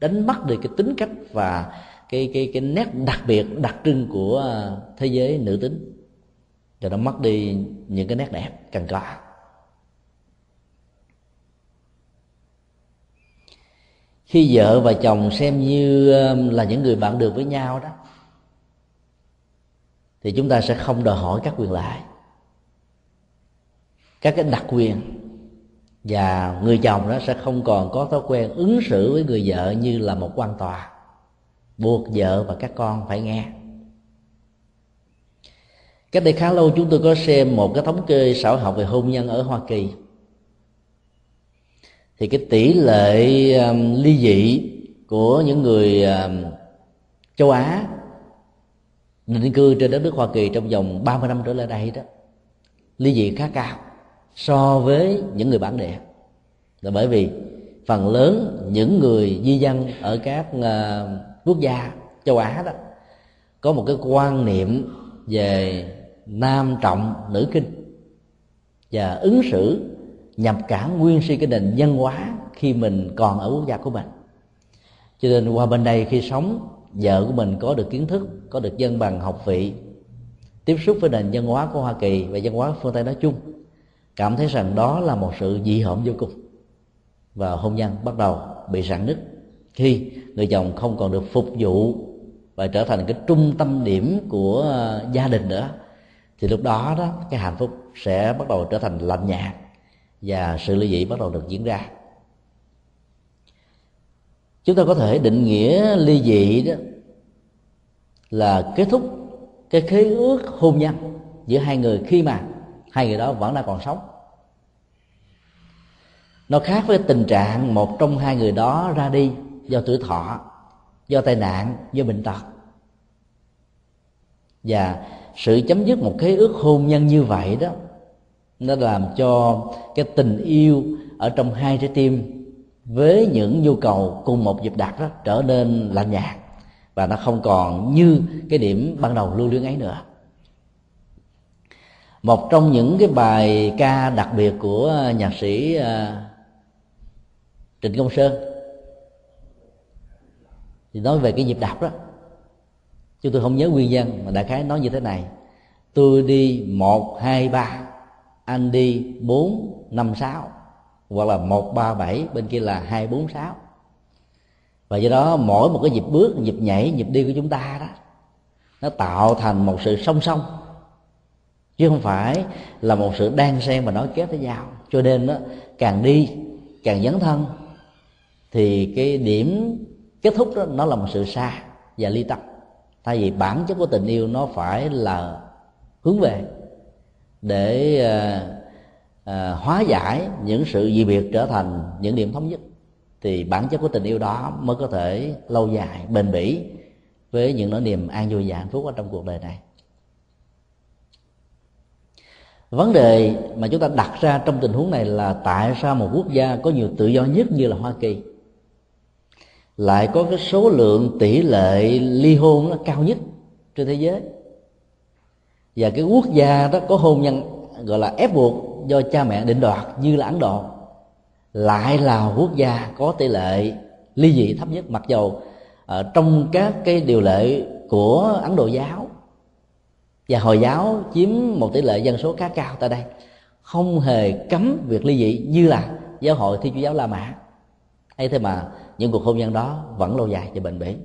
đánh mất đi cái tính cách và cái cái cái nét đặc biệt, đặc trưng của à, thế giới nữ tính. Cho nó mất đi những cái nét đẹp cần có. Khi vợ và chồng xem như à, là những người bạn được với nhau đó, thì chúng ta sẽ không đòi hỏi các quyền lợi các cái đặc quyền. Và người chồng đó sẽ không còn có thói quen ứng xử với người vợ như là một quan tòa. Buộc vợ và các con phải nghe. Cách đây khá lâu chúng tôi có xem một cái thống kê xã hội học về hôn nhân ở hoa kỳ. Thì cái tỷ lệ um, ly dị của những người um, châu Á định cư trên đất nước Hoa Kỳ trong vòng 30 năm trở lại đây đó ly dị khá cao so với những người bản địa. Là bởi vì phần lớn những người di dân ở các uh, quốc gia châu Á đó có một cái quan niệm về nam trọng nữ kinh và ứng xử nhập cả nguyên si cái nền văn hóa khi mình còn ở quốc gia của mình. Cho nên qua bên đây khi sống vợ của mình có được kiến thức có được dân bằng học vị tiếp xúc với nền văn hóa của hoa kỳ và văn hóa phương tây nói chung cảm thấy rằng đó là một sự dị hợm vô cùng. Và hôn nhân bắt đầu bị rạn nứt khi người chồng không còn được phục vụ và trở thành cái trung tâm điểm của ờ, gia đình nữa. Thì lúc đó đó, cái hạnh phúc sẽ bắt đầu trở thành lạnh nhạt và sự ly dị bắt đầu được diễn ra. Chúng ta có thể định nghĩa ly dị đó là kết thúc cái khế ước hôn nhân giữa hai người khi mà hai người đó vẫn đang còn sống. Nó khác với tình trạng một trong hai người đó ra đi do tuổi thọ, do tai nạn, do bệnh tật. Và sự chấm dứt một cái ước hôn nhân như vậy đó, nó làm cho cái tình yêu ở trong hai trái tim với những nhu cầu cùng một dịp đặt đó trở nên lạnh nhạt và nó không còn như cái điểm ban đầu lưu luyến ấy nữa một trong những cái bài ca đặc biệt của nhạc sĩ à, trịnh công sơn. Thì nói về cái nhịp đạp đó. Chúng tôi không nhớ nguyên nhân mà đại khái nói như thế này. Tôi đi một, hai, ba, anh đi bốn, năm, sáu, hoặc là một, ba, bảy, bên kia là hai, bốn, sáu. Và do đó mỗi một cái nhịp bước, nhịp nhảy, nhịp đi của chúng ta đó, nó tạo thành một sự song song chứ không phải là một sự đan xen mà nói kết tới nhau. Cho nên đó càng đi càng dấn thân thì cái điểm kết thúc đó nó là một sự xa và ly tâm. Thay vì bản chất của tình yêu nó phải là hướng về để uh, uh, hóa giải những sự dị biệt trở thành những điểm thống nhất. Thì bản chất của tình yêu đó mới có thể lâu dài bền bỉ với những nỗi niềm an vui và hạnh phúc ở trong cuộc đời này. Vấn đề mà chúng ta đặt ra trong tình huống này là tại sao một quốc gia có nhiều tự do nhất như là hoa kỳ? Lại có cái số lượng tỷ lệ ly hôn nó cao nhất trên thế giới. Và cái quốc gia đó có hôn nhân, gọi là ép buộc, do cha mẹ định đoạt như là ấn độ, lại là quốc gia có tỷ lệ ly dị thấp nhất, mặc dầu ở trong các cái điều lệ của ấn độ giáo và hồi giáo chiếm một tỷ lệ dân số khá cao tại đây. Không hề cấm việc ly dị như là giáo hội thiên chúa giáo la mã. Ấy thế mà những cuộc hôn nhân đó vẫn lâu dài và bền bỉ.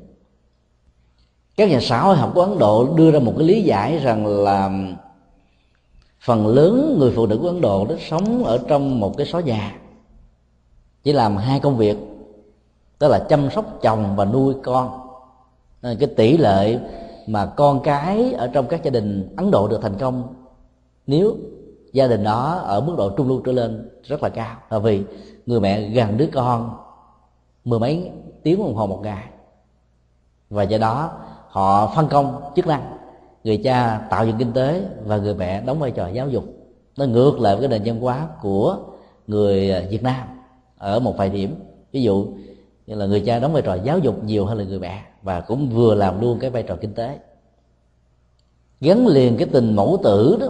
Các nhà xã hội học của ấn độ đưa ra một cái lý giải rằng là phần lớn người phụ nữ của ấn độ đó sống ở trong một cái xó nhà. Chỉ làm hai công việc, đó là chăm sóc chồng và nuôi con. Cái tỷ lệ mà con cái ở trong các gia đình ấn độ được thành công, nếu gia đình đó ở mức độ trung lưu trở lên rất là cao. Là vì người mẹ gần đứa con mười mấy tiếng đồng hồ một ngày. Và do đó họ phân công chức năng, người cha tạo dựng kinh tế và người mẹ đóng vai trò giáo dục. Nó ngược lại với cái nền văn hóa của người Việt Nam ở một vài điểm. Ví dụ như là người cha đóng vai trò giáo dục nhiều hơn là người mẹ và cũng vừa làm luôn cái vai trò kinh tế. Gắn liền cái tình mẫu tử đó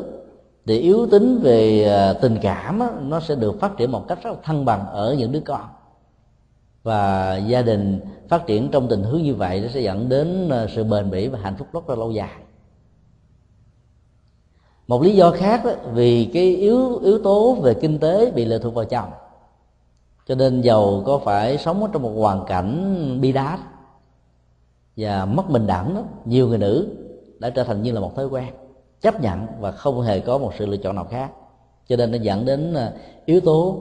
thì yếu tính về à, tình cảm đó, nó sẽ được phát triển một cách rất thăng bằng ở những đứa con. Và gia đình phát triển trong tình hướng như vậy nó sẽ dẫn đến à, sự bền bỉ và hạnh phúc rất là lâu dài. Một lý do khác đó, vì cái yếu yếu tố về kinh tế bị lệ thuộc vào chồng. Cho nên giàu có phải sống trong một hoàn cảnh bi đát và mất bình đẳng đó, nhiều người nữ đã trở thành như là một thói quen chấp nhận và không hề có một sự lựa chọn nào khác. Cho nên nó dẫn đến à, yếu tố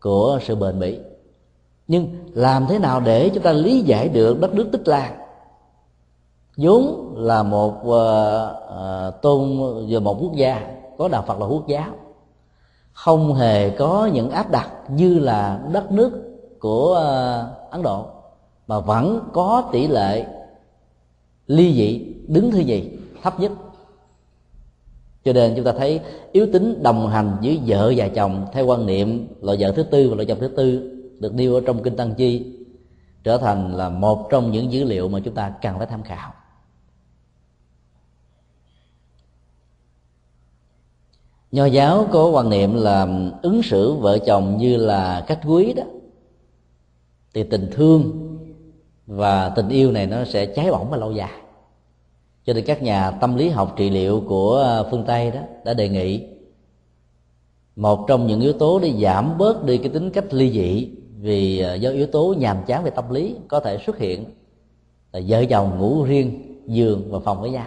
của sự bền bỉ. Nhưng làm thế nào để chúng ta lý giải được đất nước tích lan? Vốn là một uh, uh, tôn về một quốc gia có đạo phật là quốc giáo không hề có những áp đặt như là đất nước của uh, ấn độ mà vẫn có tỷ lệ ly dị đứng thứ gì thấp nhất. Cho nên chúng ta thấy yếu tính đồng hành với vợ và chồng theo quan niệm loại vợ thứ tư và loại chồng thứ tư được nêu ở trong kinh tăng chi, trở thành là một trong những dữ liệu mà chúng ta cần phải tham khảo. Nho giáo có quan niệm là ứng xử vợ chồng như là cách quý đó, thì tình thương và tình yêu này nó sẽ cháy bỏng và lâu dài. Cho nên các nhà tâm lý học trị liệu của ờ, phương tây đó đã đề nghị một trong những yếu tố để giảm bớt đi cái tính cách ly dị vì ờ, do yếu tố nhàm chán về tâm lý có thể xuất hiện là vợ chồng ngủ riêng giường và phòng với nhau.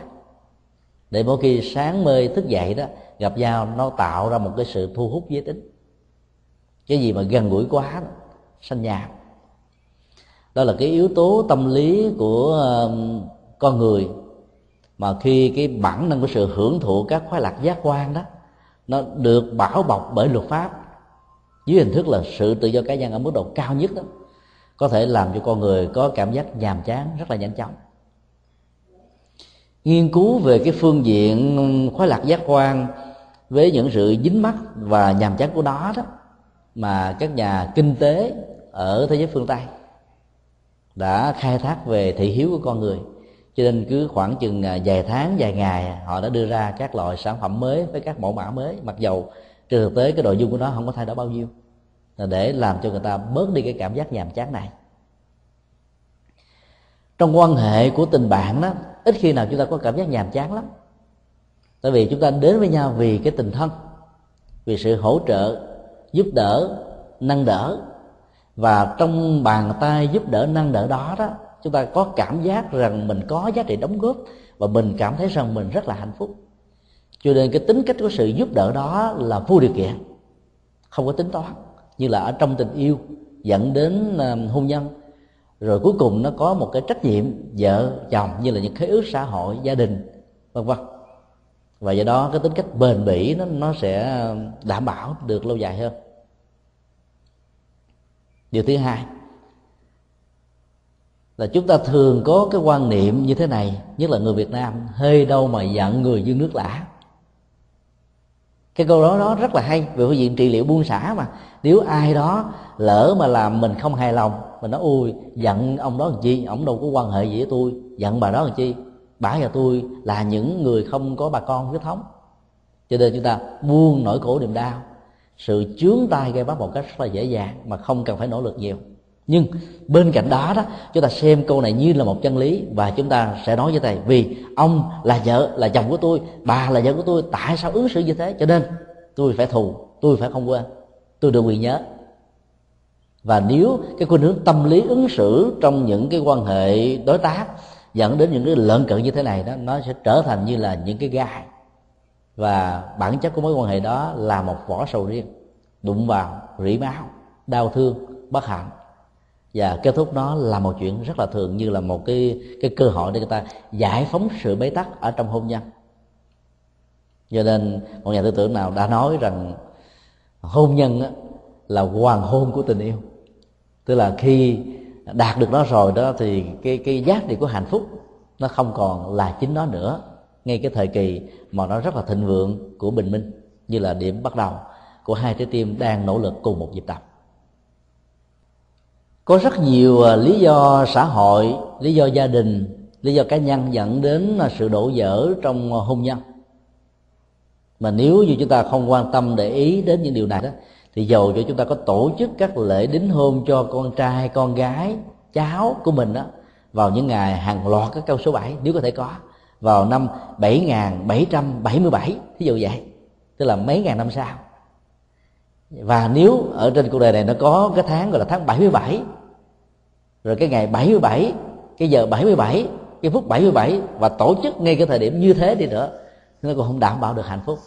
Để mỗi khi sáng mơ thức dậy đó gặp nhau nó tạo ra một cái sự thu hút giới tính. Cái gì mà gần gũi quá đó, sanh nhàm đó là cái yếu tố tâm lý của um, con người. Mà khi cái bản năng của sự hưởng thụ các khoái lạc giác quan đó, nó được bảo bọc bởi luật pháp, dưới hình thức là sự tự do cá nhân ở mức độ cao nhất đó, có thể làm cho con người có cảm giác nhàm chán rất là nhanh chóng. Nghiên cứu về cái phương diện khoái lạc giác quan với những sự dính mắc và nhàm chán của đó đó, mà các nhà kinh tế ở thế giới phương tây đã khai thác về thị hiếu của con người. Cho nên cứ khoảng chừng à, vài tháng, vài ngày, họ đã đưa ra các loại sản phẩm mới với các mẫu mã mới, mặc dầu trên thực tế cái nội dung của nó không có thay đổi bao nhiêu, là để làm cho người ta bớt đi cái cảm giác nhàm chán này. Trong quan hệ của tình bạn đó ít khi nào chúng ta có cảm giác nhàm chán lắm. Tại vì chúng ta đến với nhau vì cái tình thân, vì sự hỗ trợ, giúp đỡ, nâng đỡ và trong bàn tay giúp đỡ nâng đỡ đó đó, chúng ta có cảm giác rằng mình có giá trị đóng góp và mình cảm thấy rằng mình rất là hạnh phúc. Cho nên cái tính cách của sự giúp đỡ đó là vô điều kiện, không có tính toán, như là ở trong tình yêu dẫn đến um, hôn nhân. Rồi cuối cùng nó có một cái trách nhiệm, vợ, chồng như là những khế ước xã hội, gia đình, vân vân. Và do đó cái tính cách bền bỉ nó nó sẽ um, đảm bảo được lâu dài hơn điều thứ hai là chúng ta thường có cái quan niệm như thế này, nhất là người việt nam, hơi đâu mà giận người như nước lã. Cái câu đó đó rất là hay về phương diện trị liệu buông xả mà. Nếu ai đó lỡ mà làm mình không hài lòng, mình nói ui giận ông đó làm chi? Ông đâu có quan hệ gì với tôi. Giận bà đó làm chi? Bà và tôi là những người không có bà con huyết thống. Cho nên chúng ta buông nỗi khổ niềm đau sự chướng tay gây bắt một cách rất là dễ dàng mà không cần phải nỗ lực nhiều. Nhưng bên cạnh đó đó, chúng ta xem câu này như là một chân lý và chúng ta sẽ nói với thầy, vì ông là vợ, là chồng của tôi, bà là vợ của tôi, tại sao ứng xử như thế? Cho nên tôi phải thù, tôi phải không quên, tôi được quyền nhớ. Và nếu cái khuynh hướng tâm lý ứng xử trong những cái quan hệ đối tác dẫn đến những cái lợn cận như thế này đó, nó sẽ trở thành như là những cái gai và bản chất của mối quan hệ đó là một vỏ sầu riêng, đụng vào rỉ máu, đau thương, bất hạnh. Và kết thúc nó là một chuyện rất là thường như là một cái cái cơ hội để người ta giải phóng sự bế tắc ở trong hôn nhân. Cho nên một nhà tư tưởng nào đã nói rằng hôn nhân là hoàng hôn của tình yêu. Tức là khi đạt được nó rồi đó thì cái cái giá trị của hạnh phúc nó không còn là chính nó nữa ngay cái thời kỳ mà nó rất là thịnh vượng của bình minh, như là điểm bắt đầu của hai trái tim đang nỗ lực cùng một nhịp đập có rất nhiều à, lý do xã hội, lý do gia đình, lý do cá nhân dẫn đến à, sự đổ vỡ trong à, hôn nhân. Mà nếu như chúng ta không quan tâm để ý đến những điều này đó, thì dầu cho chúng ta có tổ chức các lễ đính hôn cho con trai, con gái, cháu của mình đó, vào những ngày hàng loạt các câu số 7 nếu có thể có vào năm 7777 ví dụ vậy. Tức là mấy ngàn năm sau. Và nếu ở trên cuộc đời này nó có cái tháng gọi là tháng 77 rồi cái ngày 77 cái giờ 77 cái phút 77 và tổ chức ngay cái thời điểm như thế đi nữa nó còn không đảm bảo được hạnh phúc.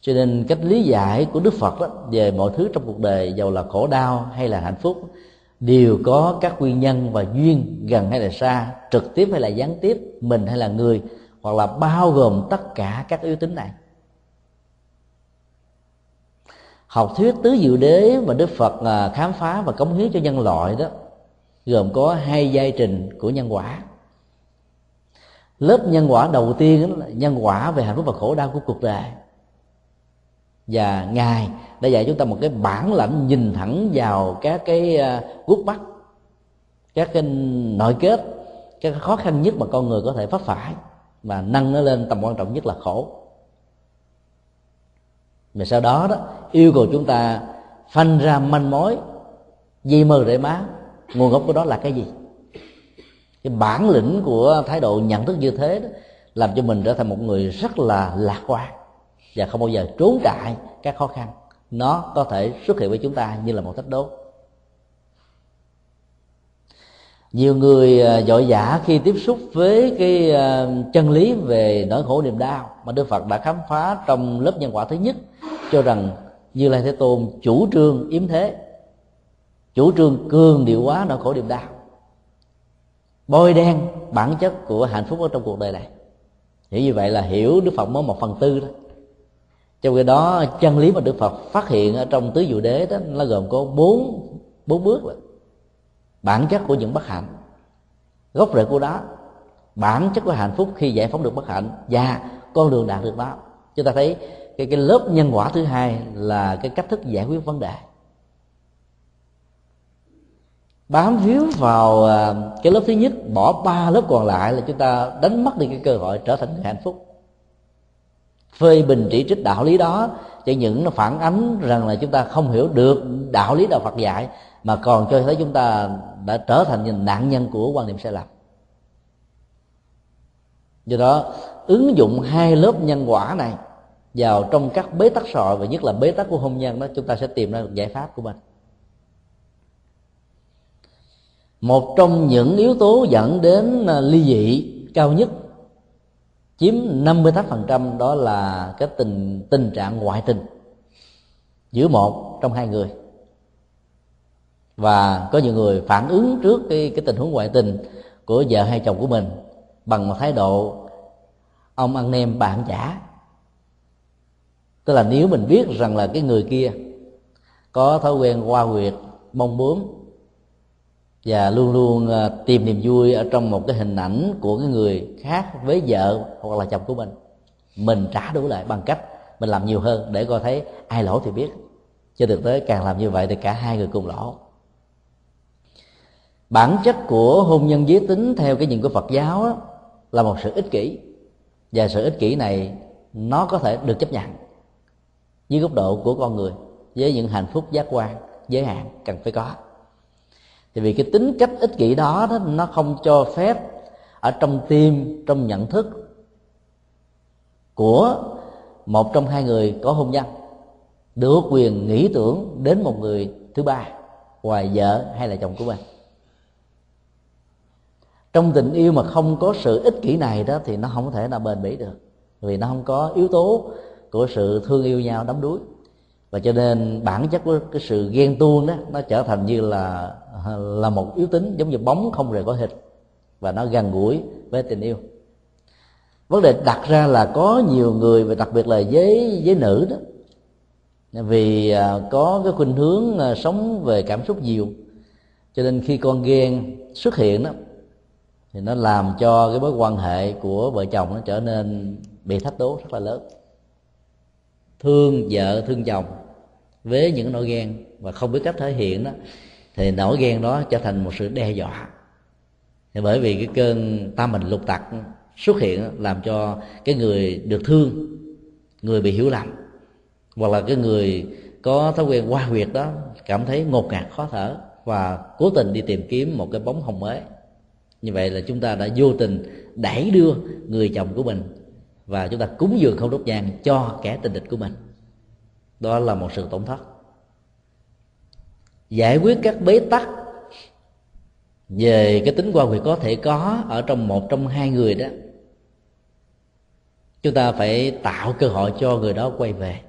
Cho nên cách lý giải của đức phật đó, về mọi thứ trong cuộc đời giàu là khổ đau hay là hạnh phúc đều có các nguyên nhân và duyên gần hay là xa, trực tiếp hay là gián tiếp, mình hay là người, hoặc là bao gồm tất cả các yếu tính này. Học thuyết tứ diệu đế mà đức phật à, khám phá và cống hiến cho nhân loại đó, gồm có hai giai trình của nhân quả. Lớp nhân quả đầu tiên là nhân quả về hạnh phúc và khổ đau của cuộc đời và ngài đã dạy chúng ta một cái bản lãnh nhìn thẳng vào các cái ờ, gút mắt, các cái nội kết, các khó khăn nhất mà con người có thể phát phải. Và nâng nó lên tầm quan trọng nhất là khổ. Và sau đó đó, yêu cầu chúng ta phanh ra manh mối, di mơ rễ má. Nguồn gốc của đó là cái gì? Cái bản lĩnh của thái độ nhận thức như thế đó, làm cho mình trở thành một người rất là lạc quan và không bao giờ trốn trại các khó khăn. Nó có thể xuất hiện với chúng ta như là một thách đố. Nhiều người à, dội dã khi tiếp xúc với cái à, chân lý về nỗi khổ niềm đau mà đức phật đã khám phá trong lớp nhân quả thứ nhất cho rằng như lai thế tôn chủ trương yếm thế chủ trương cường điệu hóa nỗi khổ niềm đau bôi đen bản chất của hạnh phúc ở trong cuộc đời này. Hiểu như vậy là hiểu đức phật mới một phần tư thôi trong khi đó, chân lý mà đức phật phát hiện ở trong tứ diệu đế đó, nó gồm có bốn bốn bước là bản chất của những bất hạnh, gốc rễ của đó bản chất của hạnh phúc khi giải phóng được bất hạnh, và con đường đạt được đó chúng ta thấy cái cái lớp nhân quả thứ hai là cái cách thức giải quyết vấn đề. Bám víu vào à, cái lớp thứ nhất, bỏ ba lớp còn lại là chúng ta đánh mất đi cái cơ hội trở thành người hạnh phúc phê bình chỉ trích đạo lý đó, cho những nó phản ánh rằng là chúng ta không hiểu được đạo lý đạo Phật dạy, mà còn cho thấy chúng ta đã trở thành nạn nhân của quan niệm sai lầm. Do đó, ứng dụng hai lớp nhân quả này vào trong các bế tắc sọ, và nhất là bế tắc của hôn nhân đó, chúng ta sẽ tìm ra được giải pháp của mình. Một trong những yếu tố dẫn đến à, ly dị cao nhất chiếm 58% đó là cái tình tình trạng ngoại tình giữa một trong hai người. Và có nhiều người phản ứng trước cái cái tình huống ngoại tình của vợ hay chồng của mình bằng một thái độ, ông ăn nem bạn trả tức là nếu mình biết rằng là cái người kia có thói quen qua quyệt mong muốn và luôn luôn à, tìm niềm vui ở trong một cái hình ảnh của cái người khác với vợ hoặc là chồng của mình. Mình trả đủ lại bằng cách mình làm nhiều hơn để coi thấy ai lỗ thì biết. Cho thực tế càng làm như vậy thì cả hai người cùng lỗ. Bản chất của hôn nhân giới tính theo cái nhìn của phật giáo đó, là một sự ích kỷ. Và sự ích kỷ này nó có thể được chấp nhận dưới góc độ của con người với những hạnh phúc giác quan giới hạn cần phải có thì vì cái tính cách ích kỷ đó, đó nó không cho phép ở trong tim trong nhận thức của một trong hai người có hôn nhân được quyền nghĩ tưởng đến một người thứ ba ngoài vợ hay là chồng của mình. Trong tình yêu mà không có sự ích kỷ này đó thì nó không thể nào bền bỉ được vì nó không có yếu tố của sự thương yêu nhau đắm đuối và cho nên bản chất của cái sự ghen tuông đó, nó trở thành như là là một yếu tính, giống như bóng không rời khỏi thịt và nó gần gũi với tình yêu. Vấn đề đặt ra là có nhiều người, và đặc biệt là với với nữ đó, vì à, có cái khuynh hướng à, sống về cảm xúc nhiều. Cho nên khi con ghen xuất hiện đó, thì nó làm cho cái mối quan hệ của vợ chồng nó trở nên bị thách đố rất là lớn. Thương vợ, thương chồng với những nỗi ghen và không biết cách thể hiện đó, thì nỗi ghen đó trở thành một sự đe dọa. Thì bởi vì cái cơn tam mình lục tặc xuất hiện làm cho cái người được thương, người bị hiểu lầm, hoặc là cái người có thói quen qua huyệt đó, cảm thấy ngột ngạt khó thở và cố tình đi tìm kiếm một cái bóng hồng mới. Như vậy là chúng ta đã vô tình đẩy đưa người chồng của mình và chúng ta cúng dường không đốt nhang cho kẻ tình địch của mình đó là một sự tổn thất. Giải quyết các bế tắc về cái tính quan quyền có thể có ở trong một trong hai người đó, chúng ta phải tạo cơ hội cho người đó quay về.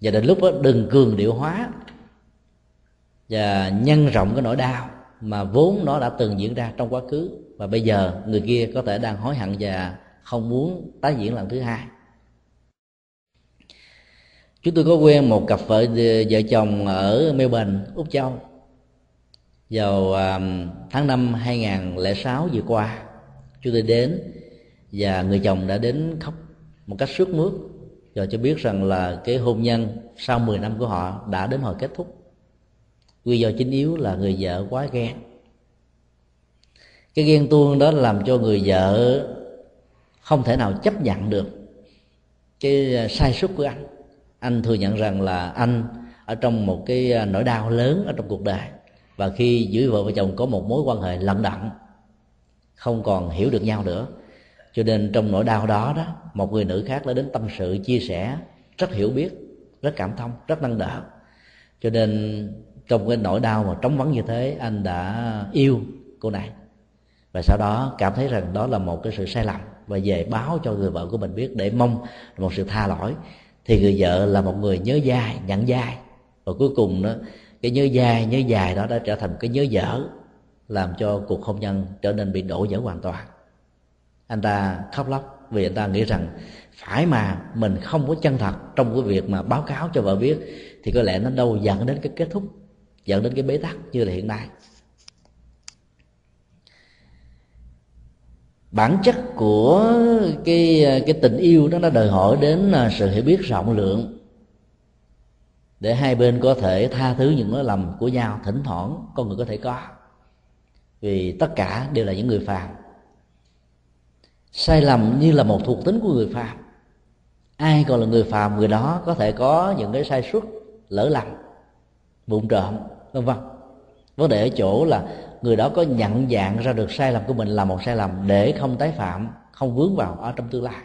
Và đến lúc đó, đừng cường điệu hóa và nhân rộng cái nỗi đau mà vốn nó đã từng diễn ra trong quá khứ và bây giờ người kia có thể đang hối hận và không muốn tái diễn lần thứ hai chúng tôi có quen một cặp vợ ờ, vợ chồng ở Melbourne, Úc Châu. Vào tháng năm 2006 vừa qua, chúng tôi đến và người chồng đã đến khóc một cách sướt mướt và cho biết rằng là cái hôn nhân sau 10 năm của họ đã đến hồi kết thúc. Nguyên do chính yếu là người vợ quá ghen. Cái ghen tuông đó làm cho người vợ không thể nào chấp nhận được cái ờ, sai sót của anh anh thừa nhận rằng là anh ở trong một cái à, nỗi đau lớn ở trong cuộc đời. Và khi giữa vợ và chồng có một mối quan hệ lận đận không còn hiểu được nhau nữa, cho nên trong nỗi đau đó đó, một người nữ khác đã đến tâm sự, chia sẻ rất hiểu biết, rất cảm thông, rất nâng đỡ. Cho nên trong cái nỗi đau mà trống vắng như thế, anh đã yêu cô này. Và sau đó cảm thấy rằng đó là một cái sự sai lầm. Và về báo cho người vợ của mình biết để mong một sự tha lỗi thì người vợ là một người nhớ dài nhận dài và cuối cùng đó, cái nhớ dài nhớ dài đó đã trở thành cái nhớ dở, làm cho cuộc hôn nhân trở nên bị đổ vỡ hoàn toàn. Anh ta khóc lóc vì anh ta nghĩ rằng phải mà mình không có chân thật trong cái việc mà báo cáo cho vợ biết, thì có lẽ nó đâu dẫn đến cái kết thúc, dẫn đến cái bế tắc như là hiện nay. Bản chất của cái cái tình yêu đó nó đòi hỏi đến à, sự hiểu biết rộng lượng. Để hai bên có thể tha thứ những lỗi lầm của nhau thỉnh thoảng, con người có thể có. Vì tất cả đều là những người phàm. Sai lầm như là một thuộc tính của người phàm. Ai còn là người phàm, người đó có thể có những cái sai suất lỡ lầm vụng trộm, vân vân. Vấn đề ở chỗ là người đó có nhận dạng ra được sai lầm của mình là một sai lầm để không tái phạm, không vướng vào ở trong tương lai.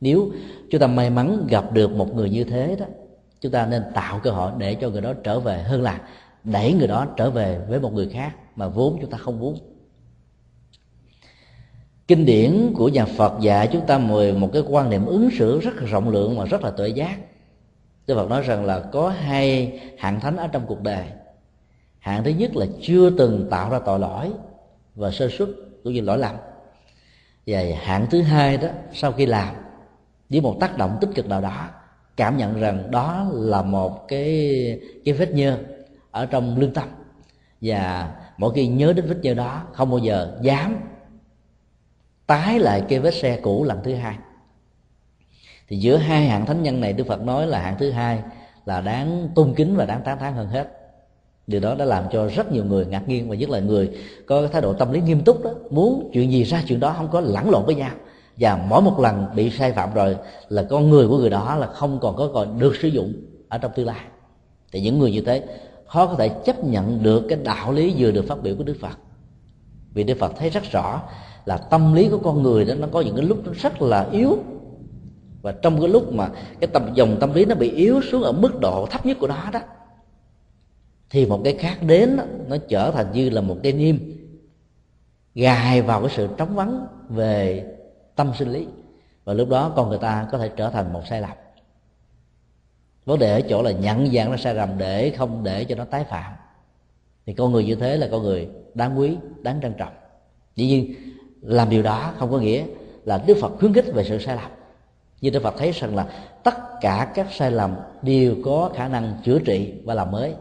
Nếu chúng ta may mắn gặp được một người như thế đó, chúng ta nên tạo cơ hội để cho người đó trở về, hơn là đẩy người đó trở về với một người khác mà vốn chúng ta không muốn. Kinh điển của nhà Phật dạy chúng ta mời một cái quan niệm ứng xử rất là rộng lượng và rất là tuệ giác. Đức Phật nói rằng là có hai hạng thánh ở trong cuộc đời hạng thứ nhất là chưa từng tạo ra tội lỗi và sơ xuất cũng như lỗi lầm. Và hạng thứ hai đó, sau khi làm, với một tác động tích cực nào đó, cảm nhận rằng đó là một cái cái vết nhơ ở trong lương tâm. Và mỗi khi nhớ đến vết nhơ đó, không bao giờ dám tái lại cái vết xe cũ lần thứ hai. Thì giữa hai hạng thánh nhân này, đức phật nói là hạng thứ hai là đáng tôn kính và đáng tán thán hơn hết điều đó đã làm cho rất nhiều người ngạc nhiên và nhất là người có thái độ tâm lý nghiêm túc đó, muốn chuyện gì ra chuyện đó không có lẫn lộn với nhau. Và mỗi một lần bị sai phạm rồi là con người của người đó là không còn có còn được sử dụng ở trong tương lai. Thì những người như thế, khó có thể chấp nhận được cái đạo lý vừa được phát biểu của đức phật. Vì đức phật thấy rất rõ là tâm lý của con người đó, nó có những cái lúc nó rất là yếu. Và trong cái lúc mà cái tầm dòng tâm lý nó bị yếu xuống ở mức độ thấp nhất của nó đó thì một cái khác đến đó, nó trở thành như là một cái niêm gài vào cái sự trống vắng về tâm sinh lý. Và lúc đó con người ta có thể trở thành một sai lầm. Vấn đề ở chỗ là nhận dạng nó sai lầm để không để cho nó tái phạm. Thì con người như thế là con người đáng quý đáng trân trọng. Dĩ nhiên làm điều đó không có nghĩa là đức phật khuyến khích về sự sai lầm. Như đức phật thấy rằng là tất cả các sai lầm đều có khả năng chữa trị và làm mới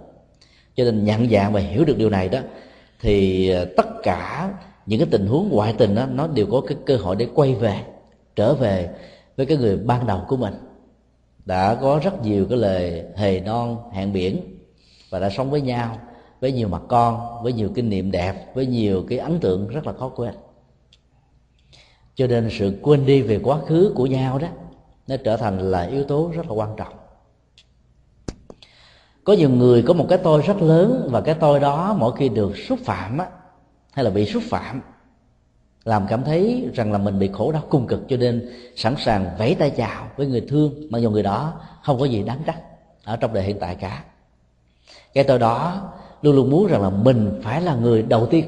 cho nên nhận dạng và hiểu được điều này đó, thì ờ, tất cả những cái tình huống ngoại tình đó, nó đều có cái cơ hội để quay về, trở về với cái người ban đầu của mình. Đã có rất nhiều cái lời hề non, hẹn biển và đã sống với nhau, với nhiều mặt con, với nhiều kinh nghiệm đẹp, với nhiều cái ấn tượng rất là khó quên. Cho nên sự quên đi về quá khứ của nhau đó, nó trở thành là yếu tố rất là quan trọng có nhiều người có một cái tôi rất lớn và cái tôi đó mỗi khi được xúc phạm á, hay là bị xúc phạm làm cảm thấy rằng là mình bị khổ đau cung cực cho nên sẵn sàng vẫy tay chào với người thương mà dù người đó không có gì đáng trách ở trong đời hiện tại cả. Cái tôi đó luôn luôn muốn rằng là mình phải là người đầu tiên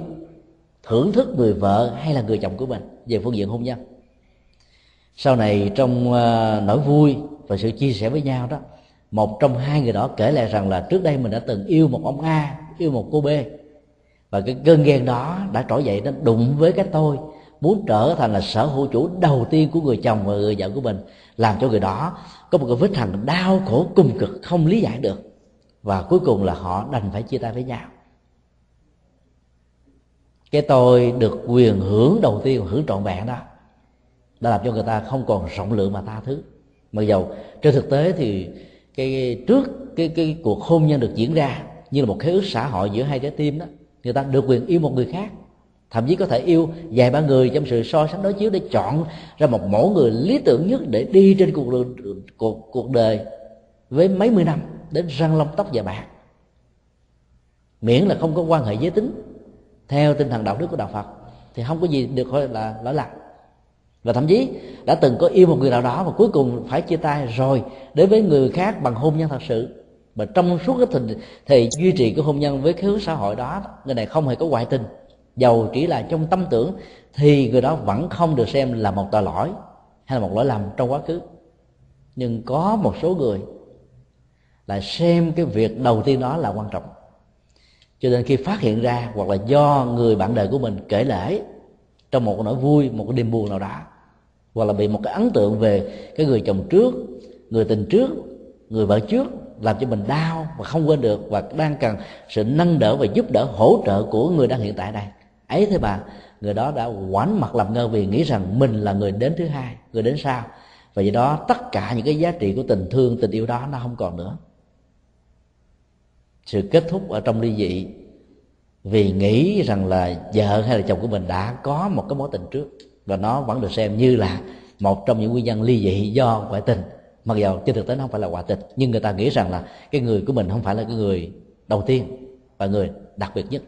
thưởng thức người vợ hay là người chồng của mình. Về phương diện hôn nhân. Sau này trong ờ, nỗi vui và sự chia sẻ với nhau đó một trong hai người đó kể lại rằng là trước đây mình đã từng yêu một ông a, yêu một cô b. Và cái cơn ghen đó đã trỗi dậy nó đụng với cái tôi, muốn trở thành là sở hữu chủ đầu tiên của người chồng và người vợ của mình, làm cho người đó có một cái vết thằng đau khổ cung cực không lý giải được. Và cuối cùng là họ đành phải chia tay với nhau. Cái tôi được quyền hưởng đầu tiên, hưởng trọn vẹn đó, đã làm cho người ta không còn rộng lượng mà tha thứ. Mặc dầu trên thực tế thì cái trước cái cái cuộc hôn nhân được diễn ra như là một khế ước xã hội giữa hai trái tim đó. Người ta được quyền yêu một người khác thậm chí có thể yêu vài ba người trong sự so sánh đối chiếu để chọn ra một mẫu người lý tưởng nhất để đi trên cuộc đường, cuộc cuộc đời với mấy mươi năm đến răng lông tóc và bạc. Miễn là không có quan hệ giới tính theo tinh thần đạo đức của đạo Phật thì không có gì được gọi là lỗi lạc và thậm chí đã từng có yêu một người nào đó mà cuối cùng phải chia tay rồi đến với người khác bằng hôn nhân thật sự. Mà trong suốt cái thời, thì duy trì cái hôn nhân với cái hướng xã hội đó người này không hề có ngoại tình. Dầu chỉ là trong tâm tưởng thì người đó vẫn không được xem là một tội lỗi hay là một lỗi lầm trong quá khứ. Nhưng có một số người là xem cái việc đầu tiên đó là quan trọng. Cho nên khi phát hiện ra hoặc là do người bạn đời của mình kể lễ trong một nỗi vui một cái đêm buồn nào đó hoặc là bị một cái ấn tượng về cái người chồng trước, người tình trước, người vợ trước làm cho mình đau và không quên được và đang cần sự nâng đỡ và giúp đỡ, hỗ trợ của người đang hiện tại đây. Ấy thế bà, người đó đã quán mặt làm ngơ vì nghĩ rằng mình là người đến thứ hai, người đến sau. Và do đó tất cả những cái giá trị của tình thương, tình yêu đó nó không còn nữa. Sự kết thúc ở trong ly dị vì nghĩ rằng là vợ hay là chồng của mình đã có một cái mối tình trước và nó vẫn được xem như là một trong những nguyên nhân ly dị do ngoại tình. Mặc dầu trên thực tế nó không phải là ngoại tình, nhưng người ta nghĩ rằng là cái người của mình không phải là cái người đầu tiên và người đặc biệt nhất.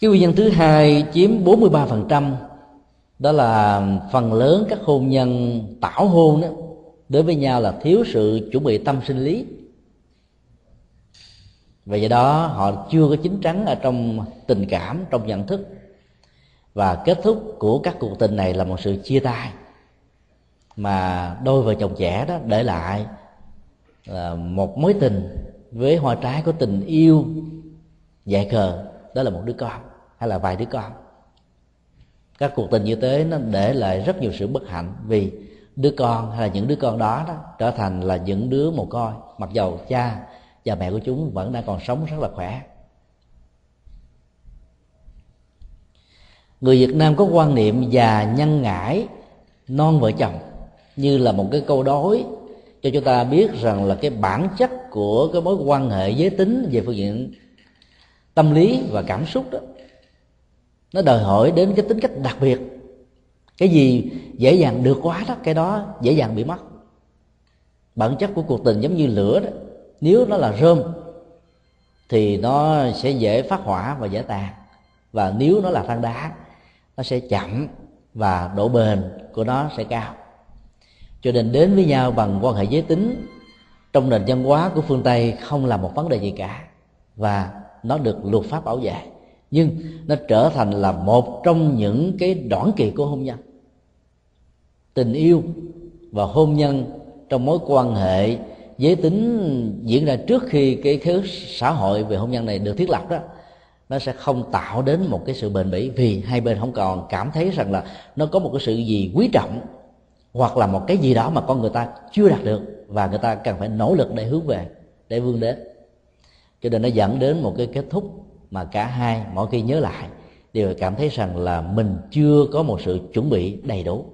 Cái nguyên nhân thứ hai chiếm 43% đó là phần lớn các hôn nhân tảo hôn đó, đối với nhau là thiếu sự chuẩn bị tâm sinh lý. Và do đó họ chưa có chín chắn ở trong tình cảm, trong nhận thức và kết thúc của các cuộc tình này là một sự chia tay. Mà đôi vợ chồng trẻ đó để lại là một mối tình với hoa trái của tình yêu dạy khờ. Đó là một đứa con, hay là vài đứa con. Các cuộc tình như thế nó để lại rất nhiều sự bất hạnh vì đứa con hay là những đứa con đó đó trở thành là những đứa mồ côi. Mặc dầu cha và mẹ của chúng vẫn đang còn sống rất là khỏe. Người việt nam có quan niệm già nhân ngãi non vợ chồng, như là một cái câu đối. Cho chúng ta biết rằng là cái bản chất của cái mối quan hệ giới tính về phương diện tâm lý và cảm xúc đó, nó đòi hỏi đến cái tính cách đặc biệt. Cái gì dễ dàng được quá đó, cái đó dễ dàng bị mất. Bản chất của cuộc tình giống như lửa đó, nếu nó là rơm, thì nó sẽ dễ phát hỏa và dễ tàn. Và nếu nó là than đá nó sẽ chậm và độ bền của nó sẽ cao. Cho nên đến với nhau bằng quan hệ giới tính, trong nền văn hóa của phương tây không là một vấn đề gì cả và nó được luật pháp bảo vệ. Nhưng nó trở thành là một trong những cái đoạn kỳ của hôn nhân. Tình yêu và hôn nhân trong mối quan hệ giới tính diễn ra trước khi cái khế xã hội về hôn nhân này được thiết lập đó nó sẽ không tạo đến một cái sự bền bỉ vì hai bên không còn cảm thấy rằng là nó có một cái sự gì quý trọng hoặc là một cái gì đó mà con người ta chưa đạt được và người ta cần phải nỗ lực để hướng về, để vươn đến. Cho nên nó dẫn đến một cái kết thúc mà cả hai, mỗi khi nhớ lại, đều cảm thấy rằng là mình chưa có một sự chuẩn bị đầy đủ.